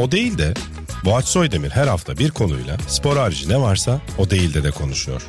O değil de Boğaç Soydemir her hafta bir konuyla spor harici ne varsa o değil de de konuşuyor.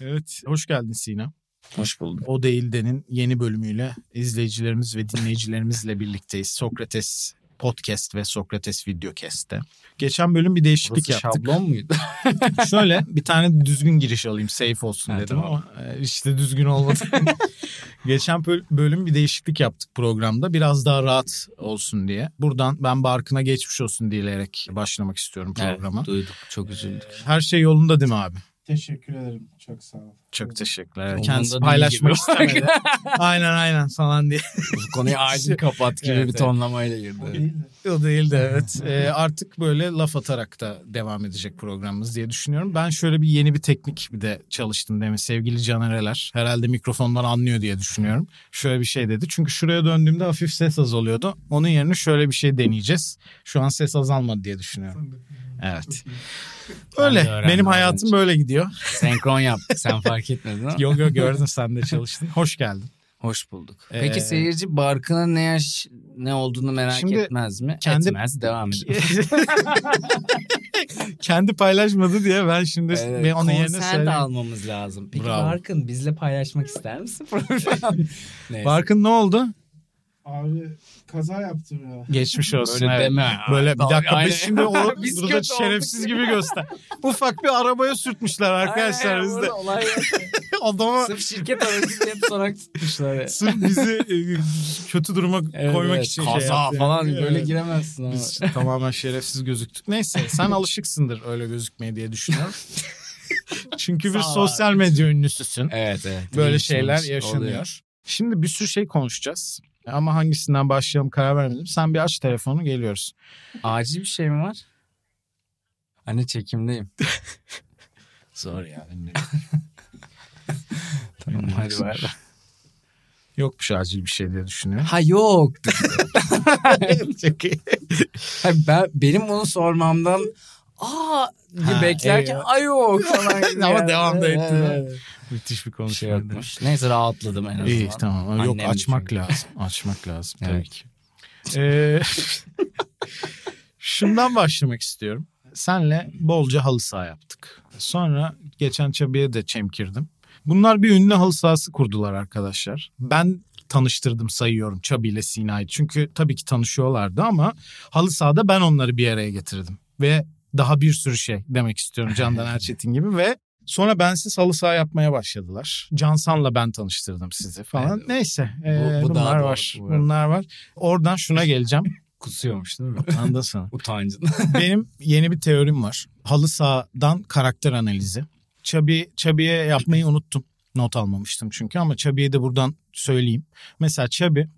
Evet, hoş geldin Sina. Hoş bulduk. O Değilde'nin yeni bölümüyle izleyicilerimiz ve dinleyicilerimizle birlikteyiz. Sokrates Podcast ve Sokrates Videocast'te. Geçen bölüm bir değişiklik Burası yaptık. şablon muydu? Şöyle bir tane düzgün giriş alayım safe olsun dedim tamam. ama işte düzgün olmadı. Geçen böl- bölüm bir değişiklik yaptık programda. Biraz daha rahat olsun diye. Buradan ben Barkın'a geçmiş olsun dileyerek başlamak istiyorum programa. Evet, duyduk. Çok üzüldük. Her şey yolunda değil mi abi? Teşekkür ederim. Çok sağ ol. Çok teşekkürler. Yolunda Kendisi değil paylaşmak istemedi. aynen aynen falan diye. Bu konuyu acil kapat gibi Evet, bir tonlamayla O girdi. değil de. O değil de evet. Ee, artık böyle laf atarak da devam edecek programımız diye düşünüyorum. Ben şöyle bir yeni bir teknik bir de çalıştım demin sevgili Canereler. Herhalde mikrofondan anlıyor diye düşünüyorum. Şöyle bir şey dedi. Çünkü şuraya döndüğümde hafif ses az oluyordu. Onun yerine şöyle bir şey deneyeceğiz. Şu an ses azalmadı diye düşünüyorum. Evet. Öyle. Benim hayatım öğrenci. böyle gidiyor. Senkron yaptık. Sen fark etmedin ama. Yok yok gördün sen de çalıştın. Hoş geldin. Hoş bulduk. Ee, Peki seyirci Barkın'ın ne yaş ne olduğunu merak Şimdi etmez mi? kendi- Etmez. Devam edelim. Kendi paylaşmadı diye ben şimdi Evet, ben onun yerine konser de söyleyeyim. almamız lazım. Peki Bravo. Barkın bizle paylaşmak ister misin? Barkın ne oldu? Abi kaza yaptım ya. Geçmiş olsun. Böyle evet. deme. Böyle bir dakika Aynen. biz şimdi o, Biz burada şerefsiz gibi göster. Ufak bir arabaya sürtmüşler arkadaşlar bizde. olay. Adama Sırf şirket aracı diye tutarak tutmuşlar. ya. sırf bizi e, kötü duruma Evet, koymak evet. için Kaza şey yaptı. falan Evet. böyle giremezsin ama. Biz tamamen şerefsiz gözüktük. Neyse sen alışıksındır öyle gözükmeye diye düşünüyorum. Çünkü bir sosyal medya ünlüsüsün. Evet evet. Böyle şeyler oluyor. yaşanıyor. Şimdi bir sürü şey konuşacağız. Ama hangisinden başlayalım karar vermedim. Sen bir aç telefonu geliyoruz. Acil bir şey mi var? Anne çekimdeyim. Zor yani. tamam hadi ver. Yokmuş acil bir şey diye düşünüyorum. Ha yok. Çok iyi. Ben, benim onu sormamdan aa diye beklerken eyvah. ay yok falan. gibi Ama yani. devam da etti? Evet. Müthiş bir konuşma. şey yokmuş. Neyse rahatladım en azından. İyi tamam. Yok Annem açmak çünkü. lazım. Açmak lazım tabii Evet. ki. Ee, şundan başlamak istiyorum. Senle bolca halı saha yaptık. Sonra geçen Çabi'ye de çemkirdim. Bunlar bir ünlü halı sahası kurdular arkadaşlar. Ben tanıştırdım sayıyorum Çabi ile Sina'yı. Çünkü tabii ki tanışıyorlardı ama halı sahada ben onları bir araya getirdim. Ve daha bir sürü şey demek istiyorum Candan Erçetin gibi ve sonra bensiz halı saha yapmaya başladılar. Cansan'la ben tanıştırdım sizi falan. Evet. Neyse ee, bu daha bunlar doğru, var. bu. Bunlar var. Oradan şuna geleceğim. Kusuyormuş değil mi? Anladın sana. Utancın. Benim yeni bir teorim var. Halı sahadan karakter analizi. Çabi, Çabi'ye yapmayı unuttum. Not almamıştım çünkü ama Çabi'ye de buradan söyleyeyim. Mesela Çabi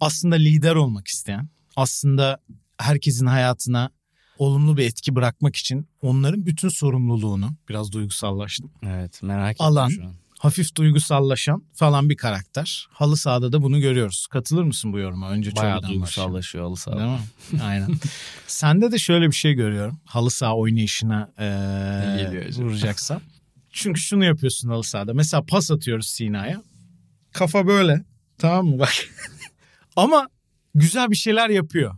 aslında lider olmak isteyen, aslında herkesin hayatına olumlu bir etki bırakmak için onların bütün sorumluluğunu, biraz duygusallaştım, evet merak ettim Alan. şu an. hafif duygusallaşan falan bir karakter. Halı sahada da bunu görüyoruz. Katılır mısın bu yoruma? Önce Bayağı duygusallaşıyor halı saha. Değil mi? Aynen. Sende de şöyle bir şey görüyorum. Halı saha oynayışına acaba? vuracaksan. Çünkü şunu yapıyorsun halı sahada. Mesela pas atıyoruz Sina'ya. Kafa böyle. Tamam mı? Bak. Ama güzel bir şeyler yapıyor.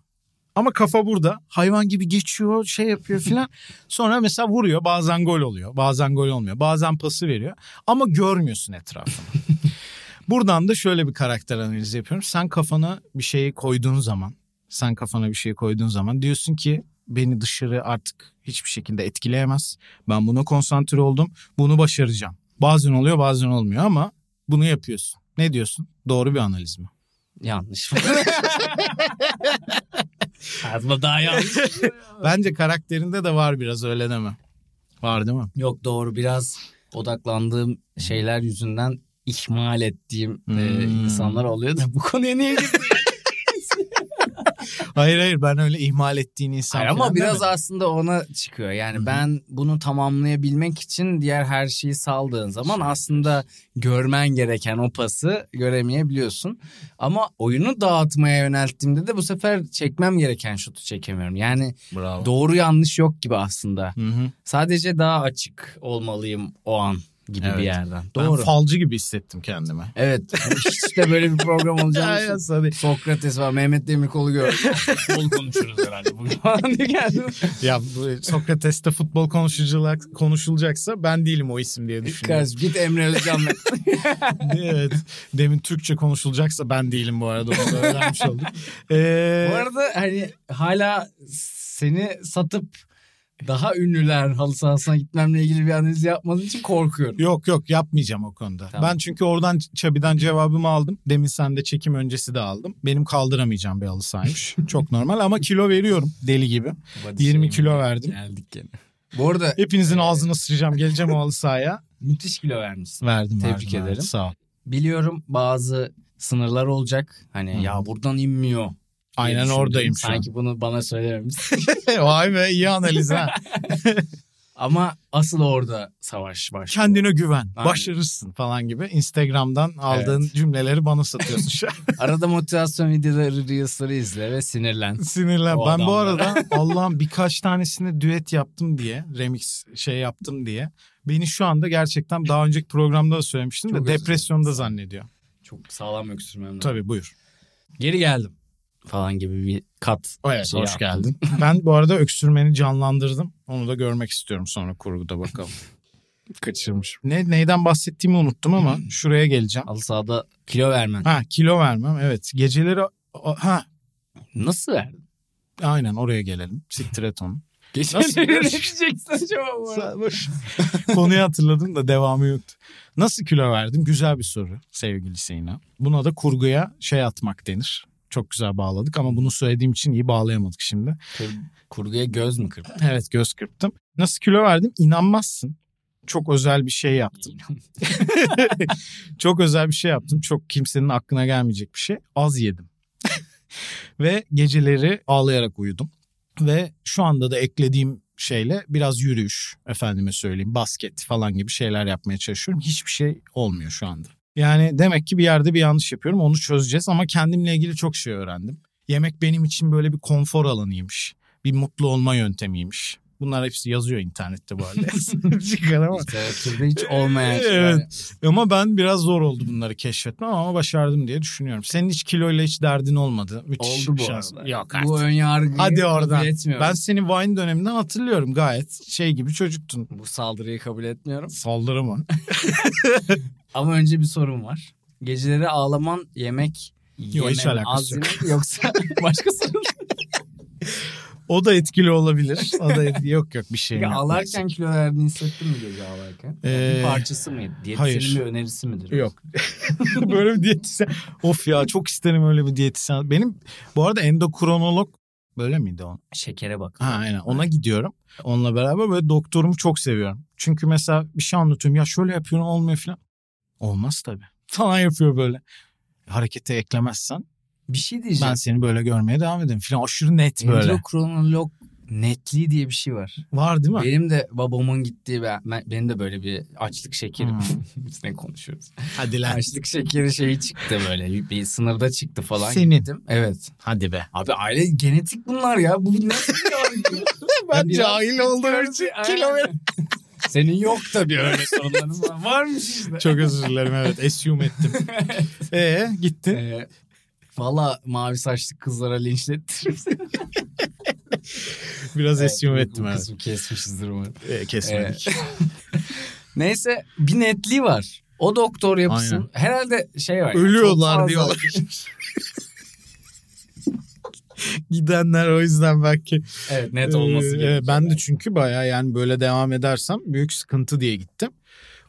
Ama kafa burada. Hayvan gibi geçiyor, şey yapıyor filan. Sonra mesela vuruyor. Bazen gol oluyor. Bazen gol olmuyor. Bazen pası veriyor. Ama görmüyorsun etrafını. Buradan da şöyle bir karakter analizi yapıyorum. Sen kafana bir şeyi koyduğun zaman, sen kafana bir şey koyduğun zaman diyorsun ki beni dışarı artık hiçbir şekilde etkileyemez. Ben buna konsantre oldum. Bunu başaracağım. Bazen oluyor, bazen olmuyor ama bunu yapıyorsun. Ne diyorsun? Doğru bir analiz mi? Yanlış. Hayatımda daha yanlış. Bence karakterinde de var biraz öyle deme. Var değil mi? Yok doğru biraz odaklandığım şeyler yüzünden ihmal ettiğim e, Hmm. insanlar oluyor da bu konuya niye girdin? Hayır hayır ben öyle ihmal ettiğin insan Hayır, ama biraz demedim. aslında ona çıkıyor. Yani Hı-hı. ben bunu tamamlayabilmek için diğer her şeyi saldığın zaman aslında görmen gereken o pası göremeyebiliyorsun. Ama oyunu dağıtmaya yönelttiğimde de bu sefer çekmem gereken şutu çekemiyorum. Yani Bravo. doğru yanlış yok gibi aslında. Hı hı. Sadece daha açık olmalıyım o an gibi Evet. bir yerden. Ben Doğru. falcı gibi hissettim kendimi. Evet. De böyle bir program olacağını Sokrates var, Mehmet Demirkol'u gördüm. Futbol konuşuruz herhalde bugün ya bu Sokrates'te futbol konuşulacak, konuşulacaksa ben değilim o isim diye düşünüyorum. Kardeşim git Emre Özcan'la. evet. Demin Türkçe konuşulacaksa ben değilim bu arada. Onu da öğrenmiş olduk. Ee, Bu arada hani hala seni satıp daha ünlüler halı sahasına gitmemle ilgili bir analiz yapmadığın için korkuyorum. Yok yok yapmayacağım o konuda. Tamam. Ben çünkü oradan Çabi'den cevabımı aldım. Demin sen de çekim öncesi de aldım. Benim kaldıramayacağım bir halı sahaymış. Çok normal ama kilo veriyorum deli gibi. 20 kilo verdim. Geldik gene. Bu arada Hepinizin ağzını sıçacağım. Geleceğim o halı sahaya. müthiş kilo vermişsin. Verdim Tebrik verdim, verdim. ederim. Sağ ol. Biliyorum bazı sınırlar olacak. Hani Hı. ya buradan inmiyor. Aynen oradayım şu an. Sanki bunu bana söylememişsin. Vay be iyi analiz ha. Ama asıl orada savaş başlıyor. Kendine güven. Aynen. Başarırsın falan gibi. Instagram'dan aldığın cümleleri bana satıyorsun şu an. Arada motivasyon videoları, reels'ları izle ve sinirlen. Sinirlen. O Ben bu adamlara. arada Allah'ım birkaç tanesini düet yaptım diye, remix şey yaptım diye. Beni şu anda gerçekten daha önceki programda da söylemiştim Çok de depresyonda zannediyor. Çok sağlam öksürmem lazım. Tabii buyur. Geri geldim. Falan gibi bir kat. Evet şey hoş yaptım. geldin. ben bu arada öksürmeni canlandırdım. Onu da görmek istiyorum sonra kurguda bakalım. Kaçırmış. Ne, neyden bahsettiğimi unuttum ama şuraya geleceğim. Halı sahada kilo vermen. Ha kilo vermem evet. Geceleri ha Nasıl verdin? aynen oraya gelelim. Siktir et onu. Geçen ne diyeceksin acaba bu. Konuyu hatırladım da devamı yoktu. Nasıl kilo verdim? Güzel bir soru sevgili Seyna. Buna da kurguya şey atmak denir. Çok güzel bağladık ama bunu söylediğim için iyi bağlayamadık şimdi. Kır- Kurguya göz mü kırdın? Evet göz kırptım. Nasıl kilo verdim? İnanmazsın. Çok özel bir şey yaptım. Çok özel bir şey yaptım. Çok kimsenin aklına gelmeyecek bir şey. Az yedim. Ve geceleri ağlayarak uyudum. Ve şu anda da eklediğim şeyle biraz yürüyüş, efendime söyleyeyim, basket falan gibi şeyler yapmaya çalışıyorum. Hiçbir şey olmuyor şu anda. Yani demek ki bir yerde bir yanlış yapıyorum. Onu çözeceğiz ama kendimle ilgili çok şey öğrendim. Yemek benim için böyle bir konfor alanıymış. Bir mutlu olma yöntemiymiş. Bunlar hepsi yazıyor internette bu arada. Çıkaramam. Literatürde hiç olmayan şeyler. Evet. Ama ben biraz zor oldu bunları keşfetmem ama başardım diye düşünüyorum. Senin hiç kiloyla hiç derdin olmadı. Müthiş Oldu bu şans. arada. Yok Bu artık. ön yargıyı Hadi oradan. etmiyorum. Ben seni Vine döneminden hatırlıyorum gayet. Şey gibi çocuktun. Bu saldırıyı kabul etmiyorum. Saldırı mı? Ama önce bir sorum var. Geceleri ağlaman yemek Yok, hiç alakası az yok. yemek yoksa başka sorun. O da etkili olabilir. O da etkili. Yok yok bir şey Ya yok. ağlarken kilo verdiğini hissettin mi gece ağlarken? Ee, bir parçası mıydı? Diyetisyenin bir önerisi midir? Yok. böyle bir diyetisyen. Of ya çok isterim öyle bir diyetisyen. Benim bu arada endokronolog böyle miydi o? Şekere bak. Ha aynen ona gidiyorum. Onunla beraber böyle doktorumu çok seviyorum. Çünkü mesela bir şey anlatıyorum ya şöyle yapıyorum olmuyor falan. Olmaz tabii. Falan yapıyor böyle. Harekete eklemezsen Bir şey diyeceğim. ben seni böyle görmeye devam ederim falan. Aşırı net böyle. Endokrinolog netliği diye bir şey var. Var değil mi? Benim de babamın gittiği ve ben, benim de böyle bir açlık şekeri. Hmm. Biz ne konuşuyoruz? Hadi lan. Açlık şekeri şeyi çıktı böyle. Bir sınırda çıktı falan. Senin. Gittim. Evet. Hadi be. Abi aile genetik bunlar ya. Bu nasıl bir? Ben Ya cahil olduğum için Aynen. Senin yok tabii öyle sorunların var. Varmış işte. Çok özür dilerim evet. Assume ettim. Ee gitti. Ee, Valla mavi saçlı kızlara linçlettirim. Biraz assume Bu ettim evet. kısmı kesmişizdir umarım. Ee, kesmedik. Neyse bir netliği var. O doktor yapısın. Aynen. Herhalde şey var. Ölüyorlar diyorlar. Gidenler o yüzden belki. Evet net olması Ee, gerekiyor. Ben de çünkü baya yani böyle devam edersem büyük sıkıntı diye gittim.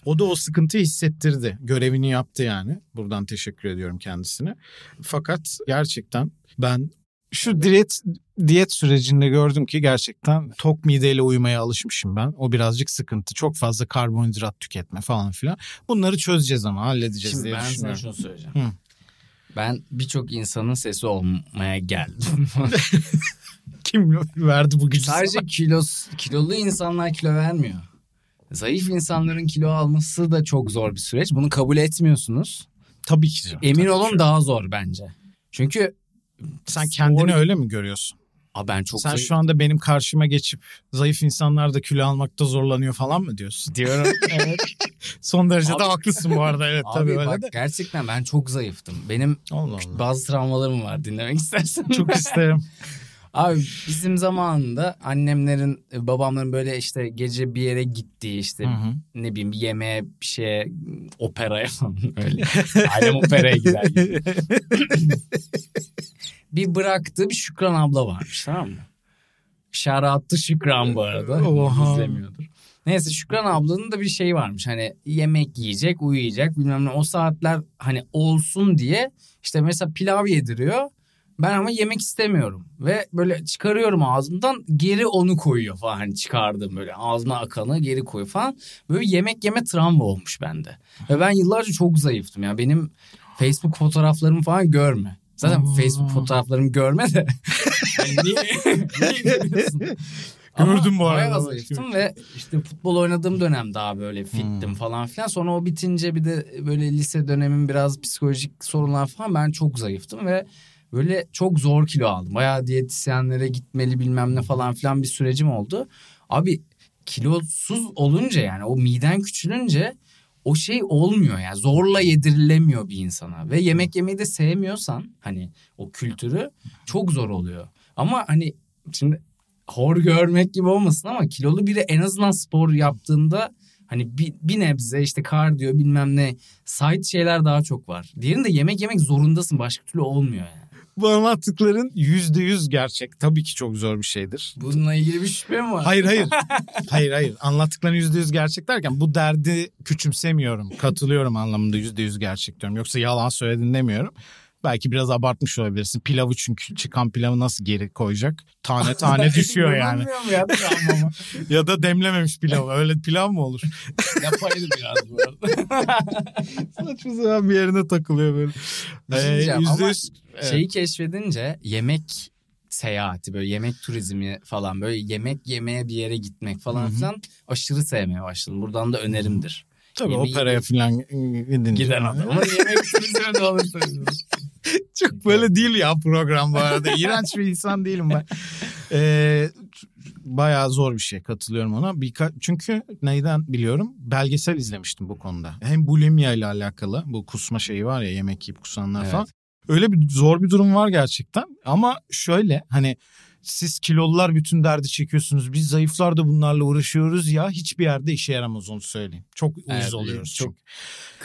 O da o sıkıntıyı hissettirdi. Görevini yaptı yani. Buradan teşekkür ediyorum kendisine. Fakat gerçekten ben şu diyet diyet sürecinde gördüm ki gerçekten tok mideyle uyumaya alışmışım ben. O birazcık sıkıntı. Çok fazla karbonhidrat tüketme falan filan. Bunları çözeceğiz ama halledeceğiz Şimdi diye ben sana düşünüyorum. şunu söyleyeceğim. Hı. Ben birçok insanın sesi olmaya geldim. Kim verdi bu gücü Sadece sana? kilos, kilolu insanlar kilo vermiyor. Zayıf insanların kilo alması da çok zor bir süreç. Bunu kabul etmiyorsunuz. Tabii ki. canım, Emin tabii olun ki. daha zor bence. Çünkü Sen kendini spor- öyle mi görüyorsun? Aa, ben çok Sen zayıf şu anda benim karşıma geçip zayıf insanlar da kilo almakta zorlanıyor falan mı diyorsun? diyorum. evet. Son derece de Abi- haklısın bu arada. Evet tabii Abi öyle bak de. gerçekten ben çok zayıftım. Benim Allah Allah. bazı travmalarım var dinlemek istersen. Çok isterim. Abi bizim zamanında annemlerin, babamların böyle işte gece bir yere gittiği işte Hı hı. ne bileyim bir yemeğe bir şeye operaya falan öyle. Ailem operaya gider bir bıraktığı bir Şükran abla varmış tamam mı? Şarattı Şükran bu arada. Oha. İzlemiyordur. Neyse Şükran ablanın da bir şey varmış. Hani yemek yiyecek, uyuyacak bilmem ne. O saatler hani olsun diye işte mesela pilav yediriyor. Ben ama yemek istemiyorum. Ve böyle çıkarıyorum ağzımdan geri onu koyuyor falan. Hani çıkardım böyle ağzıma akanı geri koyuyor falan. Böyle yemek yeme travma olmuş bende. Ve ben yıllarca çok zayıftım ya. Benim Facebook fotoğraflarımı falan görme. Zaten Aa. Facebook fotoğraflarımı görme de. Yani niye, niye görüyorsun? Gördüm bu arada. Bayağı zayıftım ve işte futbol oynadığım dönem daha böyle fittim Hmm. falan filan. Sonra o bitince bir de böyle lise dönemin biraz psikolojik sorunlar falan ben çok zayıftım ve böyle çok zor kilo aldım. Bayağı diyetisyenlere gitmeli bilmem ne falan filan bir sürecim oldu. Abi kilosuz olunca yani o miden küçülünce o şey olmuyor yani zorla yedirilemiyor bir insana ve yemek yemeyi de sevmiyorsan hani o kültürü çok zor oluyor. Ama hani şimdi hor görmek gibi olmasın ama kilolu biri en azından spor yaptığında hani bir, bir nebze işte kardiyo bilmem ne side şeyler daha çok var. Diğerinde yemek yemek zorundasın başka türlü olmuyor yani. Bu anlattıkların yüzde yüz gerçek. Tabii ki çok zor bir şeydir. Bununla ilgili bir şüphem var. Hayır hayır. hayır hayır. Anlattıkların yüzde yüz gerçek derken bu derdi küçümsemiyorum. Katılıyorum anlamında yüzde yüz gerçek diyorum. Yoksa yalan söyledin demiyorum. Belki biraz abartmış olabilirsin. Pilavı çünkü çıkan pilavı nasıl geri koyacak? Tane tane düşüyor yani. Ya travmama. Ya da demlememiş pilavı. Öyle pilav mı olur? Yapaydı biraz bu arada. Saçma sapan bir yerine takılıyor böyle. Şey Ee, yüzde ama yüz- evet. Şeyi keşfedince yemek seyahati böyle yemek turizmi falan böyle yemek yemeye bir yere gitmek falan Hı hı. filan aşırı sevmeye başladım. Buradan da önerimdir. Tabii yemeği- operaya falan gidince. Giden adam. Ama yemek turizmi de olursa. Çok böyle değil ya program bu arada. İğrenç bir insan değilim ben. Ee, bayağı zor bir şey katılıyorum ona. Birka- çünkü neyden biliyorum? Belgesel izlemiştim bu konuda. Hem bulimia ile alakalı bu kusma şeyi var ya yemek yiyip kusanlar Evet. falan. Öyle bir zor bir durum var gerçekten. Ama şöyle hani siz kilolular bütün derdi çekiyorsunuz. Biz zayıflar da bunlarla uğraşıyoruz ya. Hiçbir yerde işe yaramaz onu söyleyeyim. Çok uyuz Evet, oluyoruz. çok çünkü.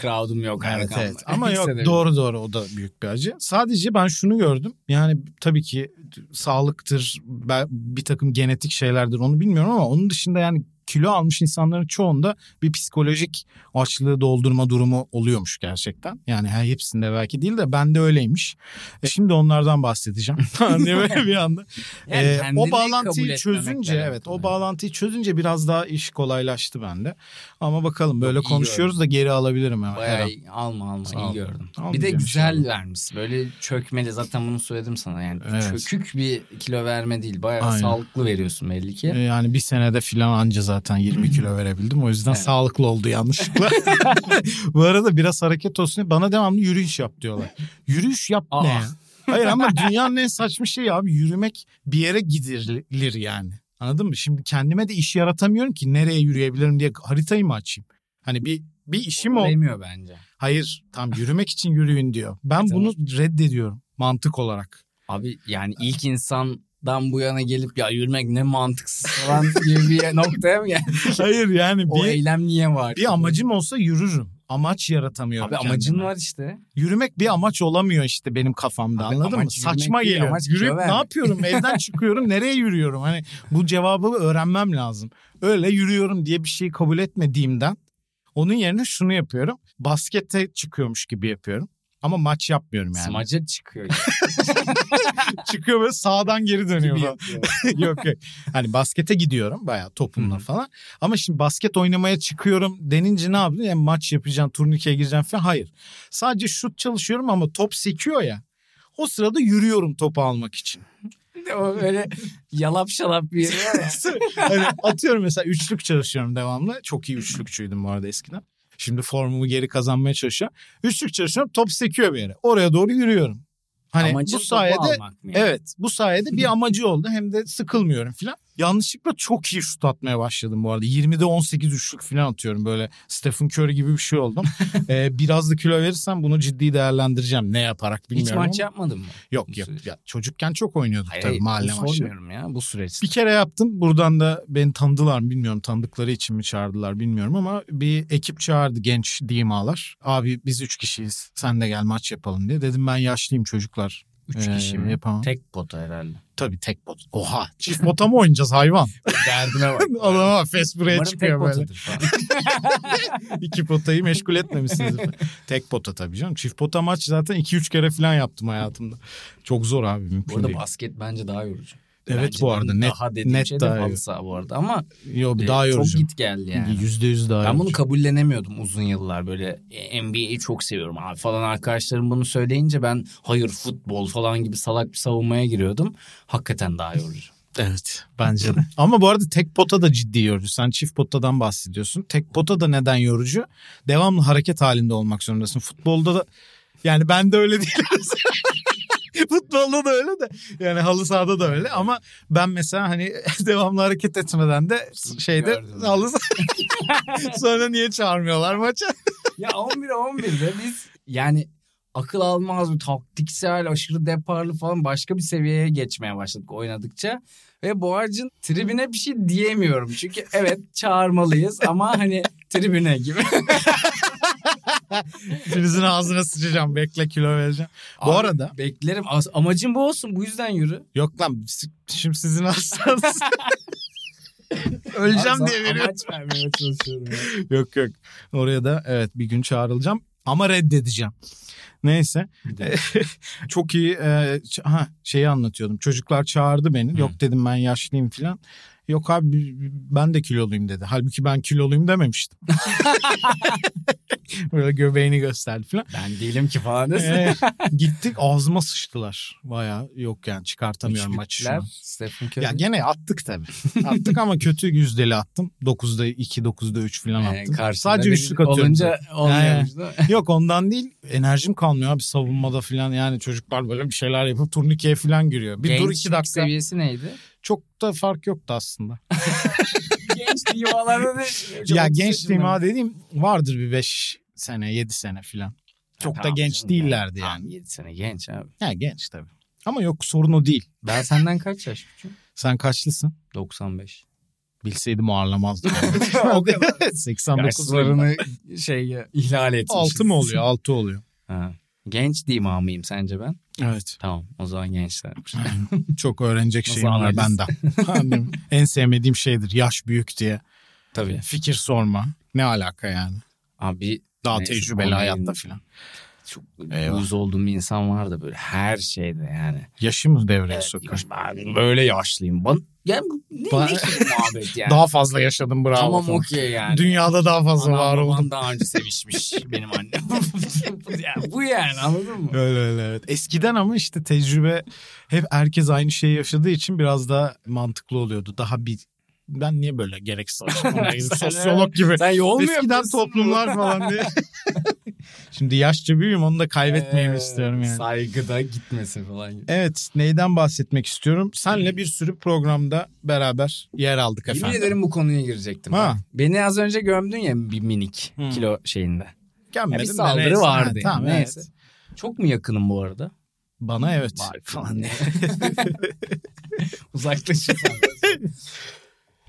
Crowd'um yok Evet, evet. Ama yok doğru doğru o da büyük bir acı. Sadece ben şunu gördüm. Yani tabii ki sağlıktır, bir takım genetik şeylerdir onu bilmiyorum ama onun dışında yani kilo almış insanların çoğunda bir psikolojik açlığı doldurma durumu oluyormuş gerçekten. Yani her hepsinde belki değil de bende öyleymiş. E şimdi onlardan bahsedeceğim. Hani böyle bir anda. Yani kendini o bağlantıyı çözünce evet o bağlantıyı çözünce biraz daha iş kolaylaştı bende. Ama bakalım böyle iyi konuşuyoruz da geri alabilirim her Bayağı iyi. alma alma Sağ iyi gördüm. Almayacağım bir de güzel inşallah. vermiş. Böyle çökmeli zaten bunu söyledim sana yani. Evet. Çökük bir kilo verme değil. Bayağı Aynen. sağlıklı veriyorsun belli ki. Ee, Yani bir senede filan anca zaten 20 kilo verebildim. O yüzden Evet. sağlıklı oldu yanlışlıkla. Bu arada biraz hareket olsun bana devamlı yürüyüş yap diyorlar. Yürüyüş yap Aa. ne? Hayır ama dünyanın en saçma şeyi abi yürümek bir yere gidilir yani. Anladın mı? Şimdi kendime de iş yaratamıyorum ki nereye yürüyebilirim diye haritayı mı açayım? Hani bir bir işim ol. Değmiyor bence. Hayır tam yürümek için yürüyün diyor. Ben bunu reddediyorum mantık olarak. Abi yani ilk insandan bu yana gelip ya yürümek ne mantıksız falan gibi bir noktaya mı geldi? Hayır yani O bir, eylem niye var? bir amacım olsa yürürüm. Amaç yaratamıyorum Abi amacın kendime. var işte. Yürümek bir amaç olamıyor işte benim kafamda Abi anladın mı? Saçma geliyor. amaç Yürüyüp ne yapıyorum? Evden çıkıyorum. Nereye yürüyorum? Hani bu cevabı öğrenmem lazım. Öyle yürüyorum diye bir şeyi kabul etmediğimden onun yerine şunu yapıyorum. Baskete çıkıyormuş gibi yapıyorum. Ama maç yapmıyorum yani. Smaca çıkıyor. Çıkıyor böyle sağdan geri dönüyor gibi yok yok. Hani baskete gidiyorum bayağı topumla falan. Ama şimdi basket oynamaya çıkıyorum denince ne yapayım? Yani maç yapacağım, turnikeye gireceğim falan. Hayır. Sadece şut çalışıyorum ama top sekiyor ya. O sırada yürüyorum topu almak için. o böyle yalap şalap bir yeri var ya. hani atıyorum mesela üçlük çalışıyorum devamlı. Çok iyi üçlükçüydüm bu arada eskiden. Şimdi formumu geri kazanmaya çalışıyorum. Üçlük çalışıyorum top sekiyor bir yere. Oraya doğru yürüyorum. Hani Amacın bu sayede yani? evet bu sayede bir amacı oldu hem de sıkılmıyorum filan. Yanlışlıkla çok iyi şut atmaya başladım bu arada. 20'de 18 üçlük filan atıyorum böyle Stephen Curry gibi bir şey oldum. ee, biraz da kilo verirsem bunu ciddi değerlendireceğim. Ne yaparak Hiç bilmiyorum maç ama. yapmadın mı? Yok yok. Ya, çocukken çok oynuyorduk Hayır, tabii hayır, mahalle maçları. sormuyorum ya bu süreç. Bir kere yaptım. Buradan da beni tanıdılar mı bilmiyorum. Tanıdıkları için mi çağırdılar bilmiyorum ama bir ekip çağırdı genç DMA'lar. Abi biz üç kişiyiz. Sen de gel maç yapalım diye. Dedim ben yaşlıyım çocuklar. Üç Ee, kişi mi? Yapamam. Tek pota herhalde. Tabii tek pot. Oha. Çift pota mı oynayacağız hayvan? Derdime bak. Adama fes buraya Umarım tek çıkıyor böyle. İki potayı meşgul etmemişsiniz. tek pota tabii canım. Çift pota maç zaten iki üç kere falan yaptım hayatımda. Çok zor abi mümkün Bu arada değil. basket bence daha yorucu. Evet Bence bu arada net, daha dediğim net şey de daha saha bu arada ama Yok e, daha yorucu. çok git geldi yani. Yüzde yüz daha Ben bunu kabullenemiyordum uzun yıllar böyle e, NBA'yi çok seviyorum abi falan arkadaşlarım bunu söyleyince ben hayır futbol falan gibi salak bir savunmaya giriyordum. Hakikaten daha yorucu. Evet bence de. Ama bu arada tek pota da ciddi yorucu. Sen çift potadan bahsediyorsun. Tek pota da neden yorucu? Devamlı hareket halinde olmak zorundasın. Futbolda da yani ben de öyle değilim. Futbolda da öyle de yani halı sahada da öyle ama ben mesela hani devamlı hareket etmeden de şeyde Gördüm. halı sonra niye çağırmıyorlar maça? ya 11-11'de biz yani akıl almaz bir taktiksel aşırı deparlı falan başka bir seviyeye geçmeye başladık oynadıkça. Ve Boğaç'ın tribüne bir şey diyemiyorum. Çünkü evet çağırmalıyız ama hani tribüne gibi. Birinizin ağzına sıçacağım bekle kilo vereceğim. Bu Abi, arada Beklerim. Amacım bu olsun. Bu yüzden yürü. yok lan şimdi sizin hastanız. Öleceğim diye veriyorum. Amaç vermeye çalışıyorum. ya. Yok yok. Oraya da evet bir gün çağrılacağım ama reddedeceğim. Neyse. Çok iyi e, ha şeyi anlatıyordum. Çocuklar çağırdı beni. Yok dedim ben yaşlıyım falan. Yok abi ben de kiloluyum dedi. Halbuki ben kiloluyum dememiştim. Böyle göbeğini gösterdi falan. Ben değilim ki falan desin. Ee, gittik ağzıma sıçtılar. Baya yok yani çıkartamıyorum maçı şu. Ya gene attık tabii. Attık ama kötü yüzdeli attım. 9'da 2, 9'da 3 falan Ee, attım. karşında Sadece üçlük atıyorum. Olunca olmuyormuş mi? Yok ondan değil. Enerjim kalmıyor abi savunmada falan. Yani çocuklar böyle bir şeyler yapıp turnikeye falan giriyor. Bir dur Gençlik iki dakika. seviyesi neydi? Çok da fark yoktu aslında. Genç divalarda da. ya gençliğim ha dediğim vardır bir 5 sene 7 sene falan. Çok da genç değillerdi yani. 7 sene genç abi. Ya genç tabii. Ama yok sorun o değil. Ben senden kaç yaş küçüğüm? Sen kaçlısın? 95. Bilseydim ağırlamazdım. O kadar. 89 Yaşlarını şey ihlal etmiş. 6 mı oluyor? 6 oluyor. Ha. Genç dima mıyım sence ben? Evet. Tamam o zaman gençler. Çok öğrenecek şeyim var benden. Hani en sevmediğim şeydir yaş büyük diye. Tabii. Fikir sorma. Ne alaka yani? Abi Daha Neyse, tecrübeli hayatta filan. Çok uyuz olduğum bir insan var da böyle her şeyde yani. Yaşı mı devreye Evet, sokuyor? ben böyle yaşlıyım. Ben, yani ne, Ba- ne ki muhabbet yani. Daha fazla yaşadım bravo. tamam okey yani. Dünyada daha fazla Anam var oldum. daha önce sevişmiş benim annem. yani bu yani anladın mı? Öyle öyle evet. Eskiden ama işte tecrübe hep herkes aynı şeyi yaşadığı için biraz daha mantıklı oluyordu. Daha bir ben niye böyle gereksiz Sen- sosyolog gibi. Sen yol mu Eskiden toplumlar falan diye. Şimdi yaşça büyüğüm onu da kaybetmeyeyim Ee, istiyorum yani. Saygıda gitmesin falan gibi. Evet neyden bahsetmek istiyorum? Senle bir sürü programda beraber yer aldık Yemin efendim. ederim bu konuya girecektim. Ha. Bak, Beni az önce gömdün ya bir minik Hı. kilo şeyinde. Gelmedin Ya bir saldırı neyse. vardı Ha, yani, Tamam neyse. evet. Çok mu yakınım bu arada? Bana evet. Var Falan. Uzaklaşın.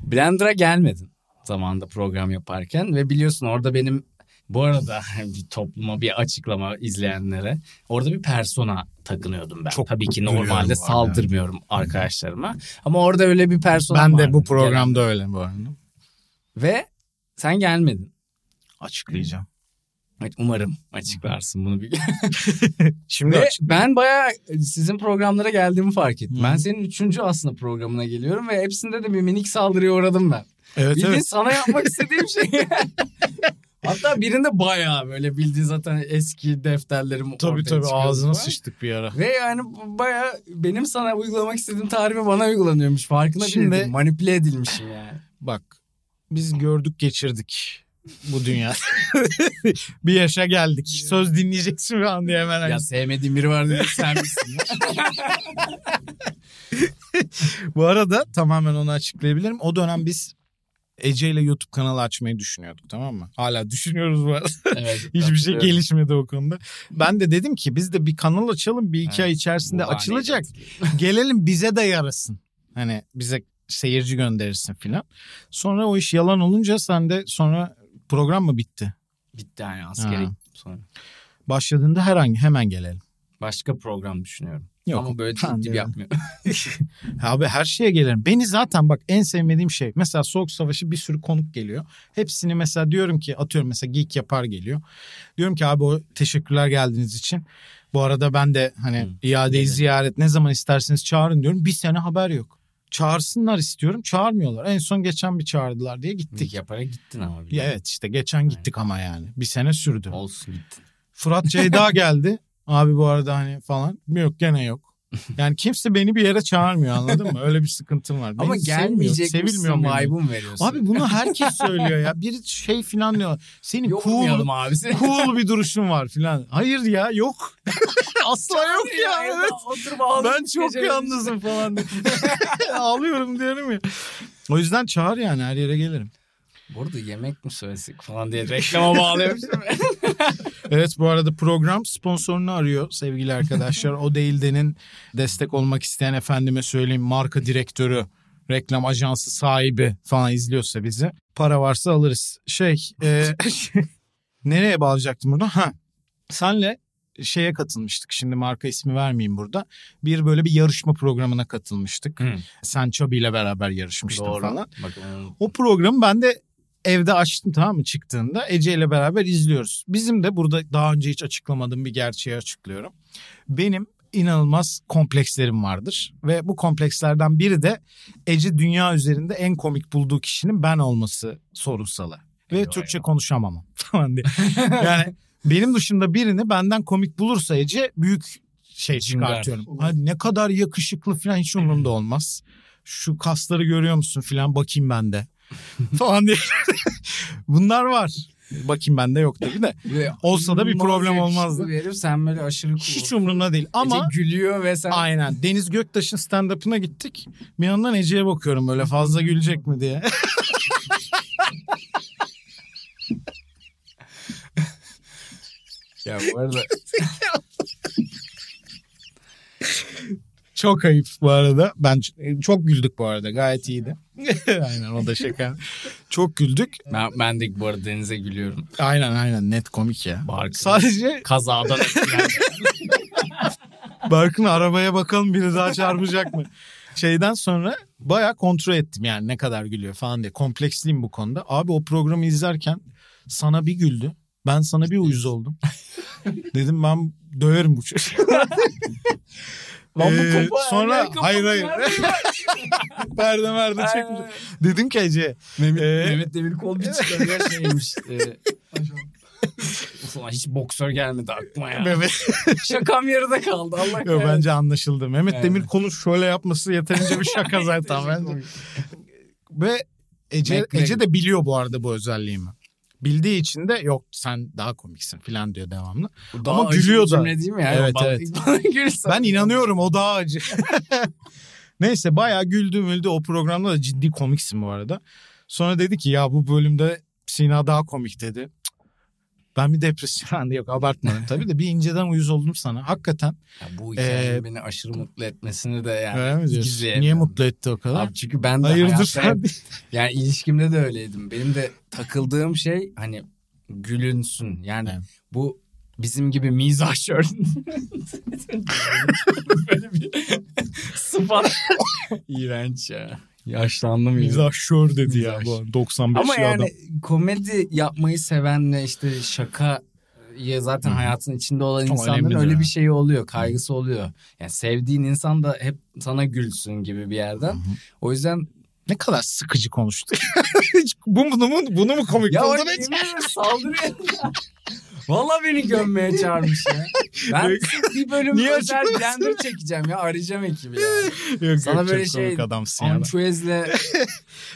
Blender'a gelmedin zamanında program yaparken ve biliyorsun orada benim bu arada bir topluma bir açıklama izleyenlere orada bir persona takınıyordum ben. Çok Tabii ki normalde saldırmıyorum arkadaşlarıma ama orada öyle bir persona ben de bu programda öyle bu arada. Ve sen gelmedin. Açıklayacağım. Umarım açıklarsın bunu bir Şimdi Ve ben bayağı sizin programlara geldiğimi fark ettim. Hı. Ben senin üçüncü aslında programına geliyorum ve hepsinde de bir minik saldırıya uğradım ben. evet Bildiğin evet. sana yapmak istediğim şey. Hatta birinde bayağı böyle bildiğin zaten eski defterlerim Tabii tabii ağzına falan. sıçtık bir ara. Ve yani bayağı benim sana uygulamak istediğim tarifi bana uygulanıyormuş. Farkında Şimdi- değildim. Manipüle edilmişim yani. Bak biz gördük geçirdik bu dünya. bir yaşa geldik. Söz dinleyeceksin falan diye hemen. Ya sevmediğim biri var dedi sen misin? Bu arada tamamen onu açıklayabilirim. O dönem biz Ece ile YouTube kanalı açmayı düşünüyorduk tamam mı? Hala düşünüyoruz bu arada. evet, Hiçbir şey gelişmedi o konuda. Ben de dedim ki biz de bir kanal açalım. Bir iki Evet, ay içerisinde açılacak. Gelelim bize de yarasın. Hani bize seyirci gönderirsin filan. Sonra o iş yalan olunca sen de sonra program mı bitti? Bitti yani askeri Ha. sonra. Başladığında herhangi hemen gelelim. Başka program düşünüyorum. Yok. Ama böyle tip tip yapmıyorum. Abi her şeye gelirim. Beni zaten bak en sevmediğim şey. Mesela Soğuk Savaşı bir sürü konuk geliyor. Hepsini mesela diyorum ki atıyorum mesela Geek Yapar geliyor. Diyorum ki abi o teşekkürler geldiğiniz için. Bu arada ben de hani Hı. iadeyi Evet. ziyaret ne zaman isterseniz çağırın diyorum. Bir sene haber yok. Çağırsınlar istiyorum çağırmıyorlar. En son geçen bir çağırdılar diye gittik. Dik yaparak gittin ama. de. evet işte geçen gittik ama yani. Bir sene sürdü. Olsun gittin. Fırat Ceyda geldi. Abi bu arada hani falan. Yok gene yok. Yani kimse beni bir yere çağırmıyor anladın mı? Öyle bir sıkıntım var. Ama Beni gelmeyecek sevilmiyor mı veriyorsun? Abi bunu herkes söylüyor ya. Bir şey filan diyor. Senin cool, abi seni. cool bir duruşun var filan. Hayır ya yok. Asla yok ya. Evet. Oturup Ben çok sıkacağım. yalnızım falan. Ağlıyorum diyorum ya. O yüzden çağır yani her yere gelirim. Bu arada yemek mi söylesek falan diye reklama mi? Evet bu arada program sponsorunu arıyor sevgili arkadaşlar. o değildenin destek olmak isteyen efendime söyleyeyim marka direktörü, reklam ajansı sahibi falan izliyorsa bizi. Para varsa alırız. Şey e, nereye bağlayacaktım burada? Ha senle şeye katılmıştık. Şimdi marka ismi vermeyeyim burada. Bir böyle bir yarışma programına katılmıştık. Hı. Sen Çabi ile beraber yarışmıştın Doğru. falan. Bakın O programı ben de evde açtım tamam mı çıktığında Ece ile beraber izliyoruz. Bizim de burada daha önce hiç açıklamadığım bir gerçeği açıklıyorum. Benim inanılmaz komplekslerim vardır ve bu komplekslerden biri de Ece dünya üzerinde en komik bulduğu kişinin ben olması sorunsalı. Ve Eyvah Türkçe eyvah. konuşamamam falan diye. Yani benim dışında birini benden komik bulursa Ece büyük şey çıkartıyorum. Hadi ne kadar yakışıklı falan hiç umurumda olmaz. Şu kasları görüyor musun falan bakayım ben de. falan diye. Bunlar var. Bakayım bende yok tabii de. Olsa da bir problem olmazdı. Herif sen böyle aşırı cool. Hiç umurumda değil. Ama Ece gülüyor ve sen aynen Deniz Göktaş'ın stand-up'ına gittik. Bir yandan Ece'ye bakıyorum böyle fazla gülecek mi diye. Ya bu arada Çok ayıp bu arada. Ben ç- çok güldük bu arada. Gayet iyiydi. aynen o da şaka. Çok güldük. ben, ben de bu arada Deniz'e gülüyorum. Aynen aynen net komik ya. Barkın. Sadece Kazadan. Barkın arabaya bakalım biri daha çarpacak mı? Şeyden sonra bayağı kontrol ettim yani ne kadar gülüyor falan diye. Kompleksliyim bu konuda. Abi o programı izlerken sana bir güldü. Ben sana bir uyuz oldum. Dedim ben döverim bu çocuğu. Lan bu Ee, topu sonra hayır hayır. perde merde çekmiş. Dedim ki Ece. Mehmet, Ee? Mehmet Demirkol bir çıkarıyor şeymiş. E, ulan hiç boksör gelmedi aklıma ya. Mehmet, Şakam yarıda kaldı Allah Yo, kahretsin. bence anlaşıldı. Mehmet Evet. Demir konuş şöyle yapması yeterince bir şaka zaten bence. Ve Ece. Ece de biliyor bu arada bu özelliğimi. Bildiği için de yok sen daha komiksin falan diyor devamlı. Bu daha Ama acı gülüyor da. cümle değil mi ya? Evet, evet. Ben inanıyorum o daha acı. Neyse bayağı güldüm öldü o programda da ciddi komiksin bu arada. Sonra dedi ki ya bu bölümde Sina daha komik dedi. Ben bir depresyon yok abartmadım tabii de bir inceden uyuz oldum sana. Hakikaten Ya bu hikayenin Ee, beni aşırı mutlu etmesini de yani öyle mi gizleyemem. Niye mutlu etti o kadar? Abi çünkü ben de Hayırdır hayatta sen? yani ilişkimde de öyleydim. Benim de takıldığım şey hani gülünsün. Yani Evet. bu bizim gibi mizahşör. Böyle bir sıfat. İğrenç ya. Yaşlandım ya. Mizahşör dedi ya Mizah. bu 95 Ama yani adam. komedi yapmayı sevenle işte şaka ya zaten hayatın içinde olan Çok insanların öyle ha. bir şeyi oluyor. Kaygısı oluyor. Yani sevdiğin insan da hep sana gülsün gibi bir yerden. O yüzden Ne kadar sıkıcı konuştu. Bunu mu, bunu mu komik ya buldun hiç? saldırıyor. Valla beni gömmeye çağırmış ya. Ben bir bölüm Niye özel gender çekeceğim ya. Arayacağım ekibi ya. Yok, Sana yok, böyle şey adamsın ya. Ançuez'le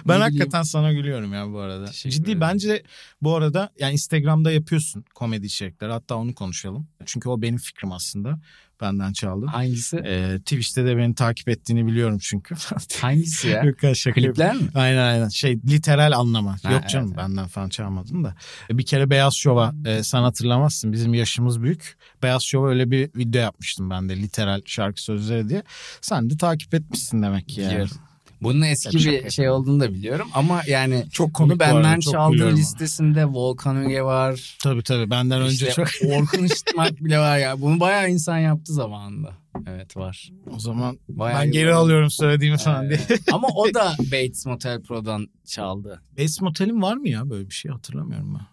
Ben hakikaten sana gülüyorum ya bu arada. Teşekkür Ciddi ederim. bence bu arada yani Instagram'da yapıyorsun komedi içerikleri. Hatta onu konuşalım. Çünkü o benim fikrim aslında. Benden çaldı. hangisi? Ee, Twitch'te de beni takip ettiğini biliyorum çünkü. Hangisi ya? Yok şaka. Klipler mi? Aynen aynen. Şey literal anlama. Ha, Yok canım evet, benden falan çalmadın da. Bir kere Beyaz Şov'a e, sen hatırlamazsın. Bizim yaşımız büyük. Beyaz Şov'a öyle bir video yapmıştım ben de literal şarkı sözleri diye. Sen de takip etmişsin demek ki yani. Biliyorum. Bunun eski bir şey olduğunu da biliyorum ama yani Çok komik bunu benden çok çaldığı listesinde Volkan Öge var. Tabii tabii benden önce İşte çok. Orkun Işıtmak bile var ya. Bunu bayağı insan yaptı zamanında. Evet var. O zaman Bayağı ben geri yıllar- alıyorum söylediğimi falan diye. Ee, ama o da Bates Motel Pro'dan çaldı. Base Motel'in var mı ya böyle bir şey hatırlamıyorum ben.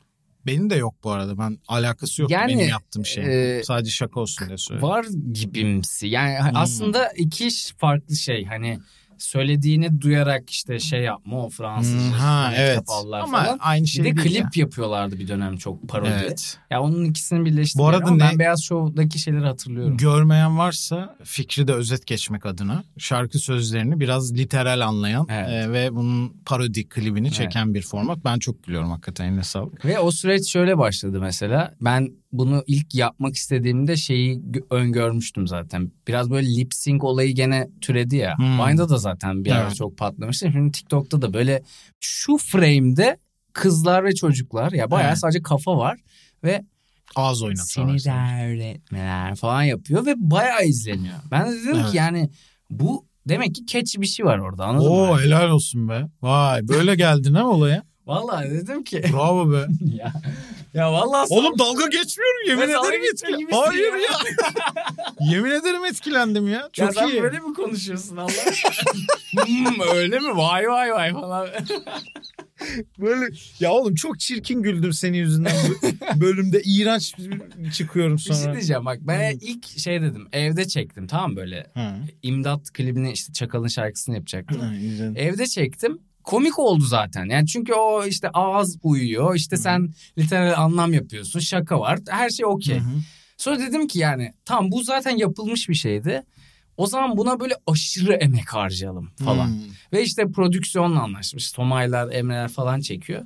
Benim de yok bu arada. Ben alakası yok Yani, benim yaptığım şey. e, Sadece şaka olsun diye söyledim. Var gibimsi. Yani Hmm. aslında iki farklı şey. Hani söylediğini duyarak işte şey yapma o Fransızca. Hmm, ha hani evet. kapalılar Ama falan. aynı Bir şey de değil klip ya. yapıyorlardı bir dönem çok parodi. Evet. Ya onun ikisini birleştiriyor. Bu arada ne- ben Beyaz Show'daki şeyleri hatırlıyorum. Görmeyen varsa fikri de özet geçmek adına şarkı sözlerini biraz literal anlayan Evet. e, ve bunun parodi klibini çeken bir format. Ben çok gülüyorum hakikaten eline sağlık. Ve o süreç şöyle başladı mesela. Ben bunu ilk yapmak istediğimde şeyi gö- öngörmüştüm zaten. Biraz böyle lip sync olayı gene türedi ya. Hmm. Vine'da da zaten bir ara Evet. çok patlamıştı. Şimdi TikTok'ta da böyle şu frame'de kızlar ve çocuklar ya bayağı Evet. sadece kafa var ve Ağız oynatıyorlar. seni de öğretmeler falan yapıyor ve bayağı izleniyor. Ben de dedim Evet. ki yani bu demek ki catchy bir şey var orada anladın Oo mı? helal olsun be. Vay böyle geldin ha olaya. Vallahi dedim ki Bravo be. ya, ya vallahi Oğlum dalga geçmiyorum yemin Ben ederim etkilendim. Hayır ya. ya. yemin ederim etkilendim ya. ya Çok sen iyi. böyle mi konuşuyorsun Allah? hmm, öyle mi? Vay vay vay falan. Böyle ya oğlum çok çirkin güldüm senin yüzünden bölümde iğrenç çıkıyorum Bir şey sonra. diyeceğim bak ben ilk şey dedim evde çektim tamam böyle Ha. imdat klibini işte Çakal'ın şarkısını yapacaktım. Güzel. Evde çektim. Komik oldu zaten. Yani çünkü o işte ağız uyuyor. işte sen literal anlam yapıyorsun. Şaka var. Her şey okey. Sonra dedim ki yani tamam bu zaten yapılmış bir şeydi. O zaman buna böyle aşırı emek harcayalım falan. Hmm. Ve işte prodüksiyonla anlaşmış. Tomaylar, Emreler falan çekiyor.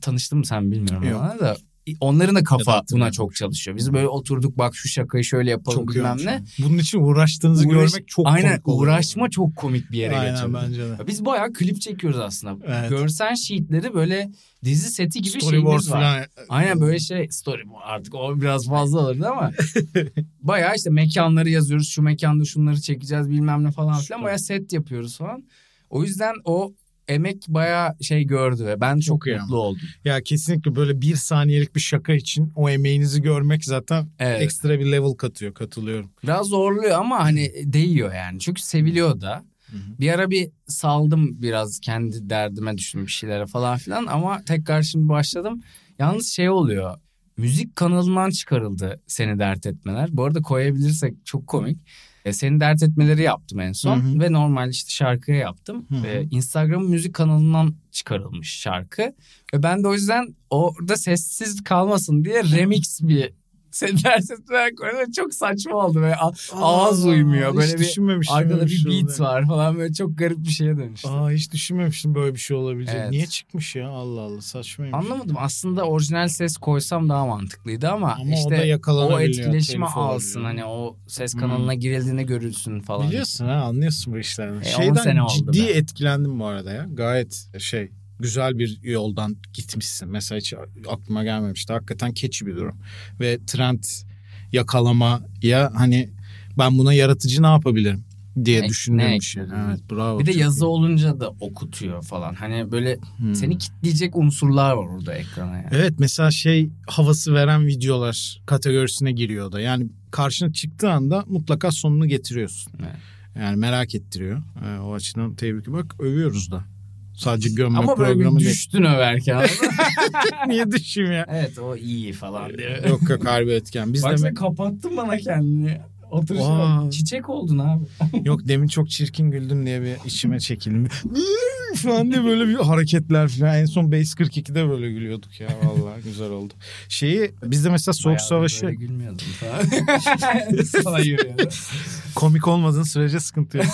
Tanıştın mı sen bilmiyorum Yok. ama da. Onların da kafa buna hatırlamıyorum. çok çalışıyor. Biz böyle oturduk bak şu şakayı şöyle yapalım Çok bilmem ne. Bunun için uğraştığınızı Uğraş- görmek çok Aynen komik oluyor. uğraşma çok komik bir yere Aynen götürdü. bence de. Biz bayağı klip çekiyoruz aslında. Evet. Görsen sheetleri böyle dizi seti gibi Storyboard şeyimiz var. falan. Aynen böyle şey story artık o biraz fazla olurdu ama bayağı işte mekanları yazıyoruz. Şu mekanda şunları çekeceğiz bilmem ne falan filan. Bayağı set yapıyoruz falan. O yüzden o emek bayağı şey gördü ve ben çok, Çok mutlu oldum. Ya kesinlikle böyle bir saniyelik bir şaka için o emeğinizi görmek zaten Evet. ekstra bir level katıyor katılıyorum. Biraz zorluyor ama hani değiyor yani. Çünkü seviliyor da. Bir ara bir saldım biraz kendi derdime düştüm bir şeylere falan filan ama tekrar şimdi başladım. Yalnız şey oluyor. Müzik kanalından çıkarıldı seni dert etmeler. Bu arada koyabilirsek çok komik. E, seni dert etmeleri yaptım en son Hı hı. ve normal işte şarkıya yaptım. Ve Instagram müzik kanalından çıkarılmış şarkı. Ve ben de o yüzden orada sessiz kalmasın diye remix bir seni dert etmeler koydum. Çok saçma oldu ve a- ağız uymuyor. Böyle hiç bir düşünmemiştim Arkada böyle bir şey beat olduğunu. var falan böyle çok garip bir şeye dönüştü. Aa hiç düşünmemiştim böyle bir şey olabilecek. Evet. Niye çıkmış ya Allah Allah saçmaymış. Anlamadım aslında orijinal ses koysam daha mantıklıydı ama, Ama o da işte yakalanabiliyor, o etkileşimi alsın olabiliyor. hani o ses Hmm. kanalına girildiğinde görülsün falan. Biliyorsun ha anlıyorsun bu işlerden. E, Şeyden sene oldu ciddi be. etkilendim bu arada ya. Gayet şey güzel bir yoldan gitmişsin. Mesela hiç aklıma gelmemişti. Hakikaten keçi bir durum. Ve trend yakalamaya hani ben buna yaratıcı ne yapabilirim diye Ne- düşündüğüm ne bir şey. Evet bravo. Bir de yazı iyi. olunca da okutuyor falan. Hani böyle Hmm. seni kitleyecek unsurlar var orada ekrana yani. Evet mesela şey havası veren videolar kategorisine giriyor da. Yani karşına çıktığı anda mutlaka sonunu getiriyorsun. Evet. Yani merak ettiriyor. Ee, o açıdan tebrik bak övüyoruz da. Sadece gömme Ama böyle programı bir değil. düştün överken. Niye düşeyim ya? evet o iyi falan diye. yok yok harbi etken. Biz Bak de sen kapattın bana kendini. Oturuşa. Çiçek oldun abi. Yok demin çok çirkin güldüm diye bir içime çekildim. falan diye böyle bir hareketler falan. En son Base 42'de böyle gülüyorduk ya vallahi güzel oldu. Şeyi bizde mesela Soğuk Bayağı da Savaşı Böyle gülmüyordum falan. Sana yürüyordu. komik olmadığın sürece sıkıntı yok.